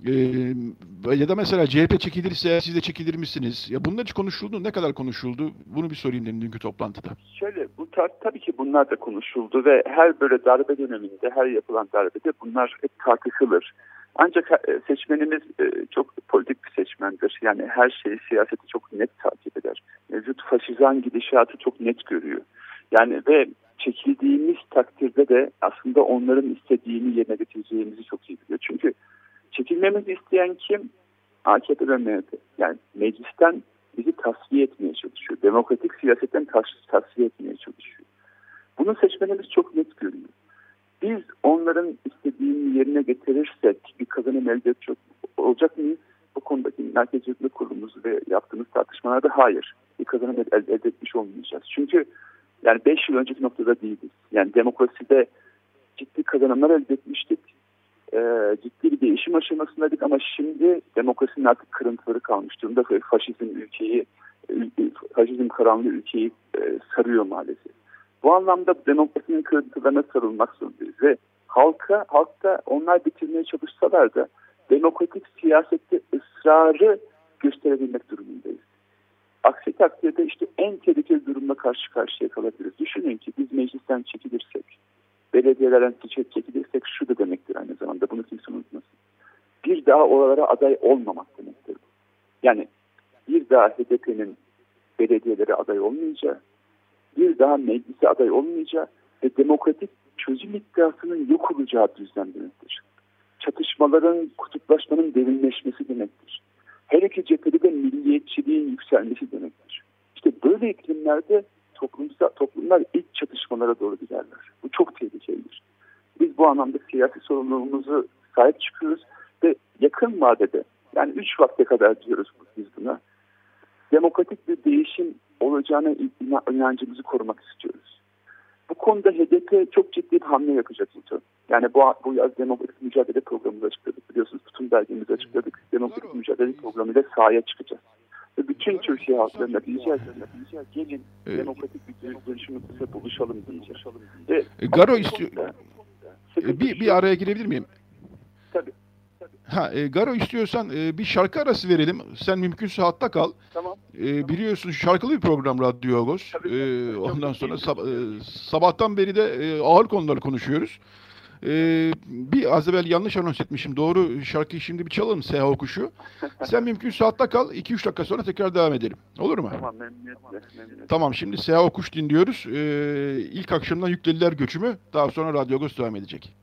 Ee, ya da mesela CHP çekilirse siz de çekilir misiniz? Ya bunlar hiç konuşuldu. Ne kadar konuşuldu? Bunu bir sorayım dedim dünkü toplantıda. Şöyle bu tar tabii ki bunlar da konuşuldu ve her böyle darbe döneminde her yapılan darbede bunlar hep tartışılır. Ancak e, seçmenimiz e, çok politik bir seçmendir. Yani her şeyi siyaseti çok net takip eder. Mevcut faşizan gidişatı çok net görüyor. Yani ve çekildiğimiz takdirde de aslında onların istediğini yerine getireceğimizi çok iyi biliyor. Çünkü çekilmemizi isteyen kim? AKP ve MHP. Yani meclisten bizi tasfiye etmeye çalışıyor. Demokratik siyasetten tasfiye etmeye çalışıyor. Bunu seçmenimiz çok net görüyor biz onların istediğini yerine getirirsek bir kazanım elde edecek olacak mıyız? Bu konudaki merkez yürütme kurulumuz ve yaptığımız tartışmalarda hayır. Bir kazanım elde etmiş olmayacağız. Çünkü yani 5 yıl önceki noktada değiliz. Yani demokraside ciddi kazanımlar elde etmiştik. Ee, ciddi bir değişim aşamasındaydık ama şimdi demokrasinin artık kırıntıları kalmış durumda. Faşizm ülkeyi, faşizm karanlığı ülkeyi e, sarıyor maalesef. Bu anlamda demokrasinin kırıntılarına sarılmak zorundayız ve halka, halkta onlar bitirmeye çalışsalar da demokratik siyasette ısrarı gösterebilmek durumundayız. Aksi takdirde işte en tehlikeli durumla karşı karşıya kalabiliriz. Düşünün ki biz meclisten çekilirsek, belediyelerden çekilirsek şu da demektir aynı zamanda. Bunu kimse unutmasın. Bir daha oralara aday olmamak demektir. Yani bir daha HDP'nin belediyelere aday olmayacağı, bir daha meclise aday olmayacağı ve demokratik çözüm iddiasının yok olacağı düzlem demektir. Çatışmaların, kutuplaşmanın derinleşmesi demektir. Her iki cephede de milliyetçiliğin yükselmesi demektir. İşte böyle iklimlerde toplumsal, toplumlar ilk çatışmalara doğru giderler. Bu çok tehlikelidir. Biz bu anlamda siyasi sorumluluğumuzu sahip çıkıyoruz ve yakın vadede yani üç vakte kadar diyoruz biz buna demokratik bir değişim olacağına inancımızı korumak istiyoruz. Bu konuda HDP çok ciddi bir hamle yapacak İTO. Yani bu, bu yaz demokratik mücadele programını açıkladık. Biliyorsunuz tutum belgemizi açıkladık. Demokratik mücadele programıyla sahaya çıkacağız. Bütün Türkiye halklarına diyeceğiz, gelin evet. demokratik bir dönüşümümüzle buluşalım diyeceğiz. Ve Garo istiyor. E, bir, bir araya girebilir miyim? Tabii. Ha, e, Garo istiyorsan e, bir şarkı arası verelim. Sen mümkünse hatta kal. Tamam. E, biliyorsun şarkılı bir program Radyo Agos. E, ondan sonra sab e, sabahtan beri de e, ağır konuları konuşuyoruz. E, bir az evvel yanlış anons etmişim. Doğru şarkıyı şimdi bir çalalım Seha Okuşu. Sen mümkünse hatta kal. 2-3 dakika sonra tekrar devam edelim. Olur mu? Tamam memnuniyetle. memnuniyetle. Tamam şimdi Seha Okuş dinliyoruz. E, ilk akşamdan yüklediler göçümü. Daha sonra Radyo Agos devam edecek.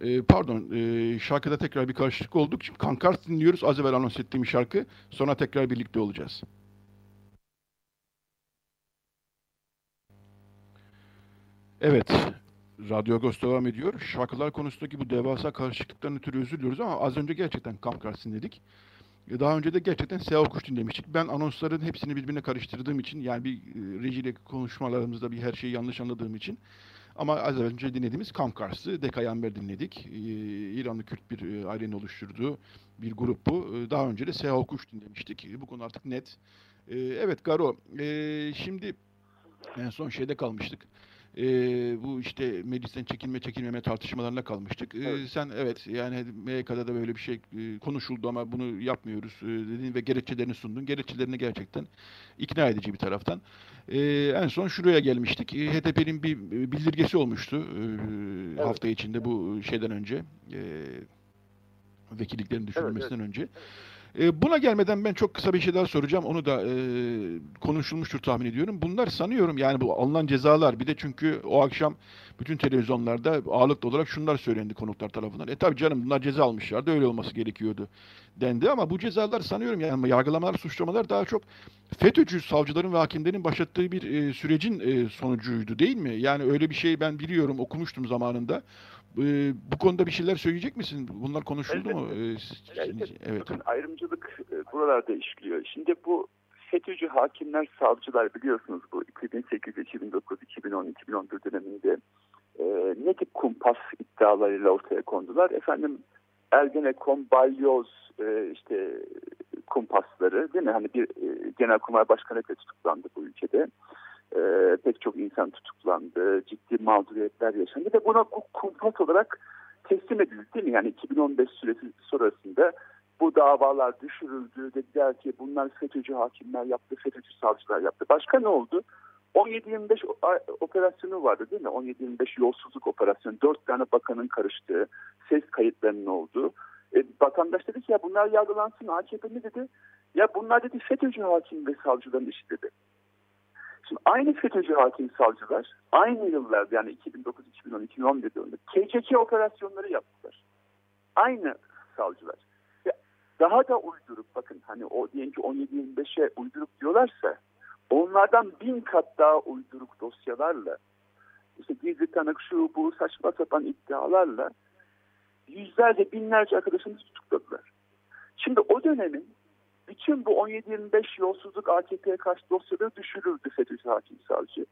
E, pardon, e, şarkıda tekrar bir karışıklık olduk. Şimdi Kankart dinliyoruz. Az evvel anons ettiğim şarkı. Sonra tekrar birlikte olacağız. Evet, Radyo Agos devam ediyor. Şarkılar konusundaki bu devasa karışıklıktan ötürü özür diliyoruz ama az önce gerçekten Kankart dinledik. E, daha önce de gerçekten Seha Okuş dinlemiştik. Ben anonsların hepsini birbirine karıştırdığım için, yani bir e, rejiyle konuşmalarımızda bir her şeyi yanlış anladığım için ama az önce dinlediğimiz Kamkars'ı, Dekayanber dinledik. Ee, İranlı Kürt bir e, ailenin oluşturduğu bir grup bu. Daha önce de Seha Okuş dinlemiştik. Bu konu artık net. Evet Garo, e, şimdi en son şeyde kalmıştık e, bu işte meclisten çekilme çekilmeme tartışmalarına kalmıştık. E, evet. Sen evet yani MYK'da da böyle bir şey e, konuşuldu ama bunu yapmıyoruz e, dedin ve gerekçelerini sundun. Gerekçelerini gerçekten ikna edici bir taraftan. E, en son şuraya gelmiştik. E, HDP'nin bir bildirgesi olmuştu e, evet. hafta içinde bu şeyden önce. E, vekilliklerin düşürülmesinden evet, evet. önce. Evet. E, buna gelmeden ben çok kısa bir şey daha soracağım. Onu da e, konuşulmuştur tahmin ediyorum. Bunlar sanıyorum yani bu alınan cezalar bir de çünkü o akşam bütün televizyonlarda ağırlıklı olarak şunlar söylendi konuklar tarafından. E tabi canım bunlar ceza almışlardı öyle olması gerekiyordu dendi ama bu cezalar sanıyorum yani yargılamalar, suçlamalar daha çok FETÖ'cü savcıların ve hakimlerin başlattığı bir e, sürecin e, sonucuydu değil mi? Yani öyle bir şey ben biliyorum okumuştum zamanında. Ee, bu konuda bir şeyler söyleyecek misin? Bunlar konuşuldu Elbette. mu? Ee, Elbette. Evet. Bakın ayrımcılık e, buralarda işliyor. Şimdi bu FETÖ'cü hakimler, savcılar biliyorsunuz bu 2008, 2009, 2010, 2011 döneminde e, ne tip kumpas iddialarıyla ortaya kondular? Efendim Ergenekon, Balyoz e, işte kumpasları değil mi? Hani bir e, genelkurmay başkanı tutuklandı bu ülkede e, pek çok insan tutuklandı, ciddi mağduriyetler yaşandı ve buna bu kumpas olarak teslim edildi değil mi? Yani 2015 süresi sonrasında bu davalar düşürüldü. Dediler ki bunlar FETÖ'cü hakimler yaptı, FETÖ'cü savcılar yaptı. Başka ne oldu? 17-25 operasyonu vardı değil mi? 17-25 yolsuzluk operasyonu. Dört tane bakanın karıştığı, ses kayıtlarının olduğu. E, vatandaş dedi ki ya bunlar yargılansın. AKP ne dedi? Ya bunlar dedi FETÖ'cü hakim ve savcıların işi dedi. Şimdi aynı FETÖ'cü hakim savcılar aynı yıllarda yani 2009, 2010, 2011 yılında KCK operasyonları yaptılar. Aynı savcılar. Ve daha da uyduruk bakın hani o diyelim ki 17-25'e uyduruk diyorlarsa onlardan bin kat daha uyduruk dosyalarla işte gizli tanık şu bu saçma sapan iddialarla yüzlerce binlerce arkadaşımızı tutukladılar. Şimdi o dönemin bütün bu 17-25 yolsuzluk AKP'ye karşı dosyaları düşürüldü FETÖ'cü hakim savcı.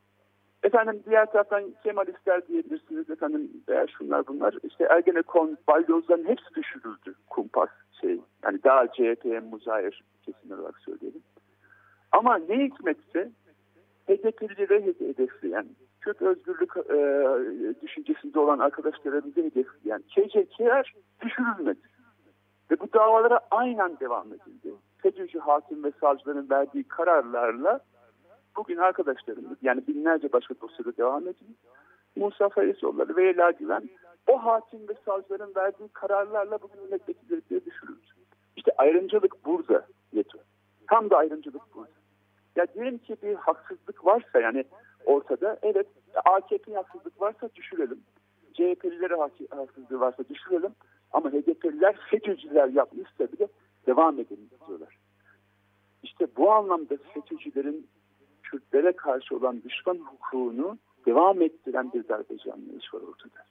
Efendim diğer taraftan Kemalistler diyebilirsiniz efendim veya şunlar bunlar. İşte Ergenekon, Balyozların hepsi düşürüldü kumpas şey. Yani daha CHP'ye muzayir kesin olarak söyleyelim. Ama ne hikmetse HDP'lileri hedefleyen, Kürt özgürlük e, düşüncesinde olan arkadaşlarımıza hedefleyen KCK'ler düşürülmedi. Ve bu davalara aynen devam edildi. FETÖ'cü hakim ve savcıların verdiği kararlarla bugün arkadaşlarımız yani binlerce başka dosyada devam ediyor. Musa Faizoğulları ve Ela Güven o hakim ve savcıların verdiği kararlarla bugün milletvekilleri düşürüldü. İşte ayrımcılık burada Yeto. Tam da ayrımcılık burada. Ya diyelim ki bir haksızlık varsa yani ortada evet AKP haksızlık varsa düşürelim. CHP'lilere haksızlığı varsa düşürelim. Ama HDP'liler FETÖ'cüler yapmışsa bile devam edelim diyorlar. İşte bu anlamda FETÖ'cülerin Kürtlere karşı olan düşman hukukunu devam ettiren bir darbeci anlayış var ortada.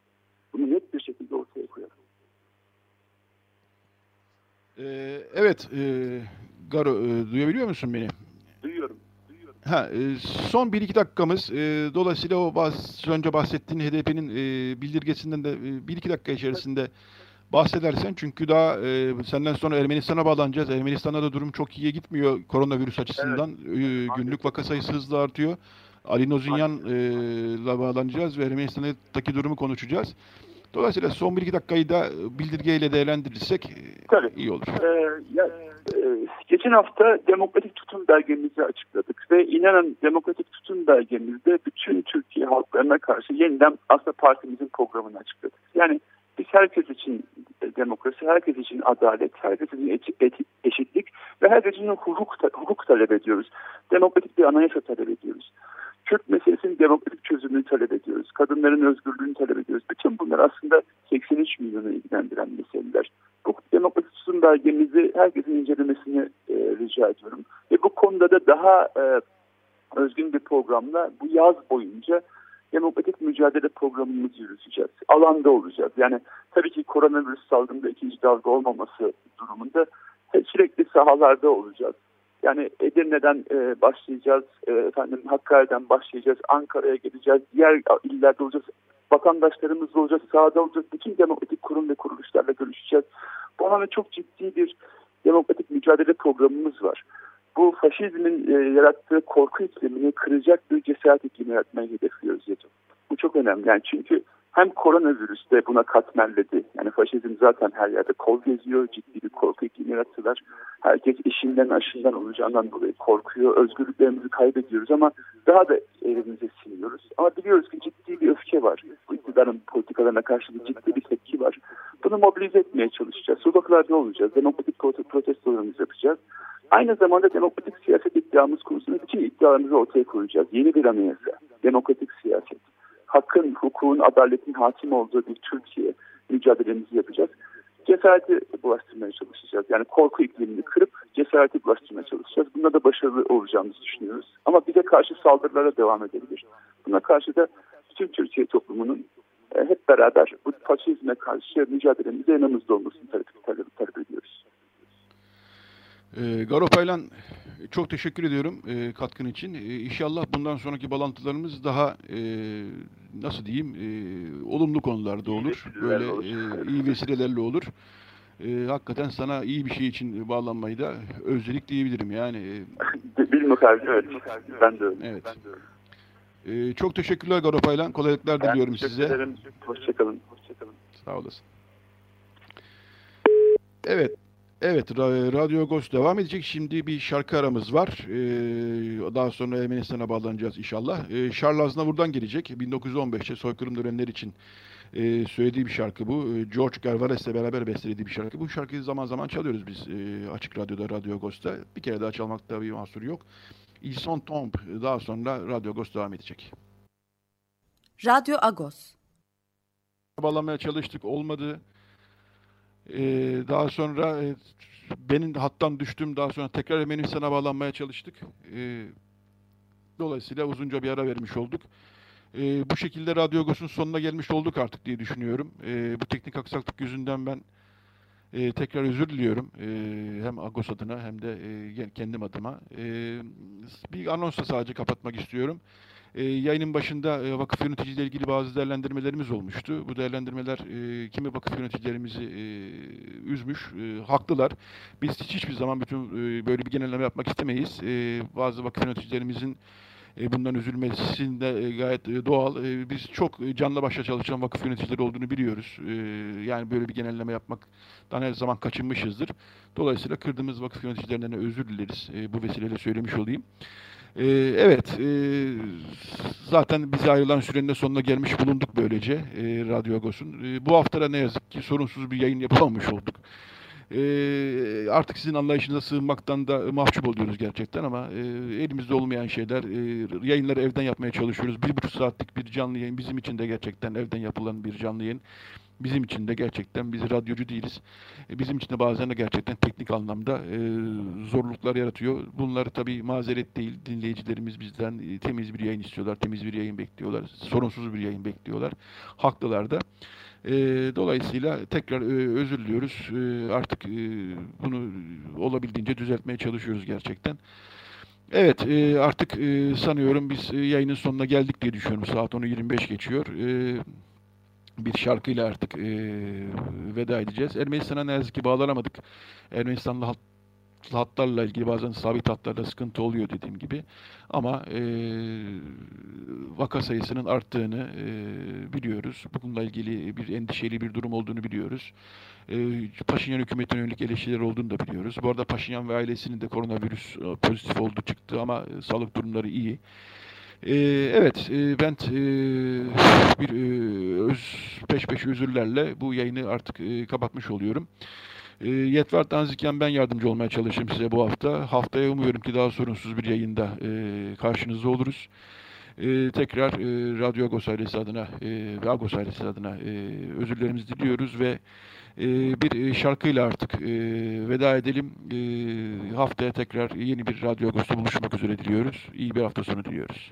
Bunu net bir şekilde ortaya koyalım. Ee, evet, e, Garo, e, duyabiliyor musun beni? Duyuyorum. Ha, e, son bir iki dakikamız. E, dolayısıyla o bahs önce bahsettiğin HDP'nin e, bildirgesinden de e, bir iki dakika içerisinde bahsedersen çünkü daha e, senden sonra Ermenistan'a bağlanacağız. Ermenistan'da da durum çok iyiye gitmiyor koronavirüs açısından. Evet. E, günlük vaka sayısı hızla artıyor. Ali Nozinyan'la e, bağlanacağız ve Ermenistan'daki durumu konuşacağız. Dolayısıyla son bir iki dakikayı da bildirgeyle değerlendirirsek Tabii. iyi olur. Ee, ya, e, geçen hafta demokratik tutum belgemizi açıkladık ve inanın demokratik tutum belgemizde bütün Türkiye halklarına karşı yeniden aslında partimizin programını açıkladık. Yani biz herkes için demokrasi, herkes için adalet, herkes için eşitlik ve herkes için hukuk, hukuk talep ediyoruz. Demokratik bir anayasa talep ediyoruz. Kürt meselesinin demokratik çözümünü talep ediyoruz. Kadınların özgürlüğünü talep ediyoruz. Bütün bunlar aslında 83 milyonu ilgilendiren meseleler. Bu demokratik çözüm belgemizi herkesin incelemesini e, rica ediyorum. Ve bu konuda da daha e, özgün bir programla bu yaz boyunca demokratik mücadele programımızı yürüteceğiz. Alanda olacağız. Yani tabii ki koronavirüs salgında ikinci dalga olmaması durumunda sürekli sahalarda olacağız. Yani Edirne'den e, başlayacağız, e, efendim Hakkari'den başlayacağız, Ankara'ya gideceğiz, diğer illerde olacağız, vatandaşlarımızla olacağız, sahada olacağız, bütün demokratik kurum ve kuruluşlarla görüşeceğiz. Bu anlamda çok ciddi bir demokratik mücadele programımız var. Bu faşizmin e, yarattığı korku iklimini kıracak bir cesaret iklimi yaratmayı hedefliyoruz Yeto. Bu çok önemli. Yani çünkü hem koronavirüs de buna katmerledi. Yani faşizm zaten her yerde kol geziyor. Ciddi bir korku iklimi yarattılar. Herkes işinden aşından olacağından dolayı korkuyor. Özgürlüklerimizi kaybediyoruz ama daha da elimize siniyoruz. Ama biliyoruz ki ciddi bir öfke var. Bu iktidarın politikalarına karşı bir ciddi bir tepki var. Bunu mobilize etmeye çalışacağız. Sokaklarda olacağız. Demokratik protestolarımızı yapacağız. Aynı zamanda demokratik siyaset iddiamız konusunda bütün iddialarımızı ortaya koyacağız. Yeni bir anayasa, demokratik siyaset hakkın, hukukun, adaletin hakim olduğu bir Türkiye mücadelemizi yapacağız. Cesareti bulaştırmaya çalışacağız. Yani korku iklimini kırıp cesareti bulaştırmaya çalışacağız. Bunda da başarılı olacağımızı düşünüyoruz. Ama bize karşı saldırılara devam edebilir. Buna karşı da bütün Türkiye toplumunun e, hep beraber bu faşizme karşı mücadelemizde yanımızda olmasını talep, talep, talep ediyoruz. E, Garo Paylan çok teşekkür ediyorum e, katkın için. E, inşallah bundan sonraki bağlantılarımız daha e, nasıl diyeyim e, olumlu konularda olur. Böyle e, iyi vesilelerle olur. E, hakikaten sana iyi bir şey için bağlanmayı da özledik diyebilirim yani. E, Bilmiyorum evet. Ben de öyle. Evet. E, çok teşekkürler Garo Paylan. Kolaylıklar ben diliyorum size. Ederim. Hoşçakalın. Hoşçakalın. Sağ olasın. Evet. Evet, Radyo Ghost devam edecek. Şimdi bir şarkı aramız var. Ee, daha sonra Ermenistan'a bağlanacağız inşallah. Ee, Charles Aznavur'dan gelecek. 1915'te soykırım dönemleri için e, söylediği bir şarkı bu. Ee, George Garvales'le beraber bestelediği bir şarkı. Bu şarkıyı zaman zaman çalıyoruz biz e, Açık Radyo'da, Radyo Ghost'ta. Bir kere daha çalmakta bir mahsur yok. Ils sont tombes. Daha sonra Radyo Ghost devam edecek. Radyo Agos. Bağlamaya çalıştık, olmadı. Ee, daha sonra e, benim hattan düştüm. Daha sonra tekrar Ermenistan'a bağlanmaya çalıştık. Ee, dolayısıyla uzunca bir ara vermiş olduk. Ee, bu şekilde Radyo Agos'un sonuna gelmiş olduk artık diye düşünüyorum. Ee, bu teknik aksaklık yüzünden ben e, tekrar özür diliyorum. E, hem Agos adına hem de e, kendim adıma. E, bir anonsla sadece kapatmak istiyorum. E, yayının başında e, vakıf yöneticileriyle ilgili bazı değerlendirmelerimiz olmuştu. Bu değerlendirmeler e, kimi vakıf yöneticilerimizi e, üzmüş, e, haklılar. Biz hiç, hiçbir zaman bütün e, böyle bir genelleme yapmak istemeyiz. E, bazı vakıf yöneticilerimizin E, bundan üzülmesinde e, gayet e, doğal. Biz çok canlı başla çalışan vakıf yöneticileri olduğunu biliyoruz. Yani böyle bir genelleme yapmaktan her zaman kaçınmışızdır. Dolayısıyla kırdığımız vakıf yöneticilerinden özür dileriz. Bu vesileyle söylemiş olayım. Ee, evet, e, zaten bize ayrılan sürenin de sonuna gelmiş bulunduk böylece e, Radyo Agos'un. E, bu hafta da ne yazık ki sorunsuz bir yayın yapamamış olduk. E, artık sizin anlayışınıza sığınmaktan da mahcup oluyoruz gerçekten ama e, elimizde olmayan şeyler. E, yayınları evden yapmaya çalışıyoruz. Bir buçuk saatlik bir canlı yayın bizim için de gerçekten evden yapılan bir canlı yayın bizim için de gerçekten biz radyocu değiliz. E, bizim için de bazen de gerçekten teknik anlamda e, zorluklar yaratıyor. Bunları tabii mazeret değil. Dinleyicilerimiz bizden e, temiz bir yayın istiyorlar, temiz bir yayın bekliyorlar, sorunsuz bir yayın bekliyorlar. Haklılar da. Dolayısıyla tekrar özür diliyoruz. Artık bunu olabildiğince düzeltmeye çalışıyoruz gerçekten. Evet artık sanıyorum biz yayının sonuna geldik diye düşünüyorum. Saat 10.25 geçiyor. E, bir şarkıyla artık e, veda edeceğiz. Ermenistan'a ne yazık ki bağlanamadık. Ermenistan'la hat, hatlarla ilgili bazen sabit hatlarda sıkıntı oluyor dediğim gibi. Ama e, vaka sayısının arttığını e, biliyoruz. Bununla ilgili bir endişeli bir durum olduğunu biliyoruz. E, Paşinyan hükümetine yönelik eleştiriler olduğunu da biliyoruz. Bu arada Paşinyan ve ailesinin de koronavirüs pozitif oldu çıktı ama sağlık durumları iyi. Ee, evet, e, ben e, bir e, öz, peş peşe özürlerle bu yayını artık e, kapatmış oluyorum. E, Yetvart Danzikyan ben yardımcı olmaya çalışayım size bu hafta. Haftaya umuyorum ki daha sorunsuz bir yayında e, karşınızda oluruz. E, tekrar e, Radyo Agos ailesi adına e, ve Agos ailesi adına e, özürlerimizi diliyoruz ve e, bir şarkıyla artık e, veda edelim. E, haftaya tekrar yeni bir Radyo Agos'ta buluşmak üzere diliyoruz. İyi bir hafta sonu diliyoruz.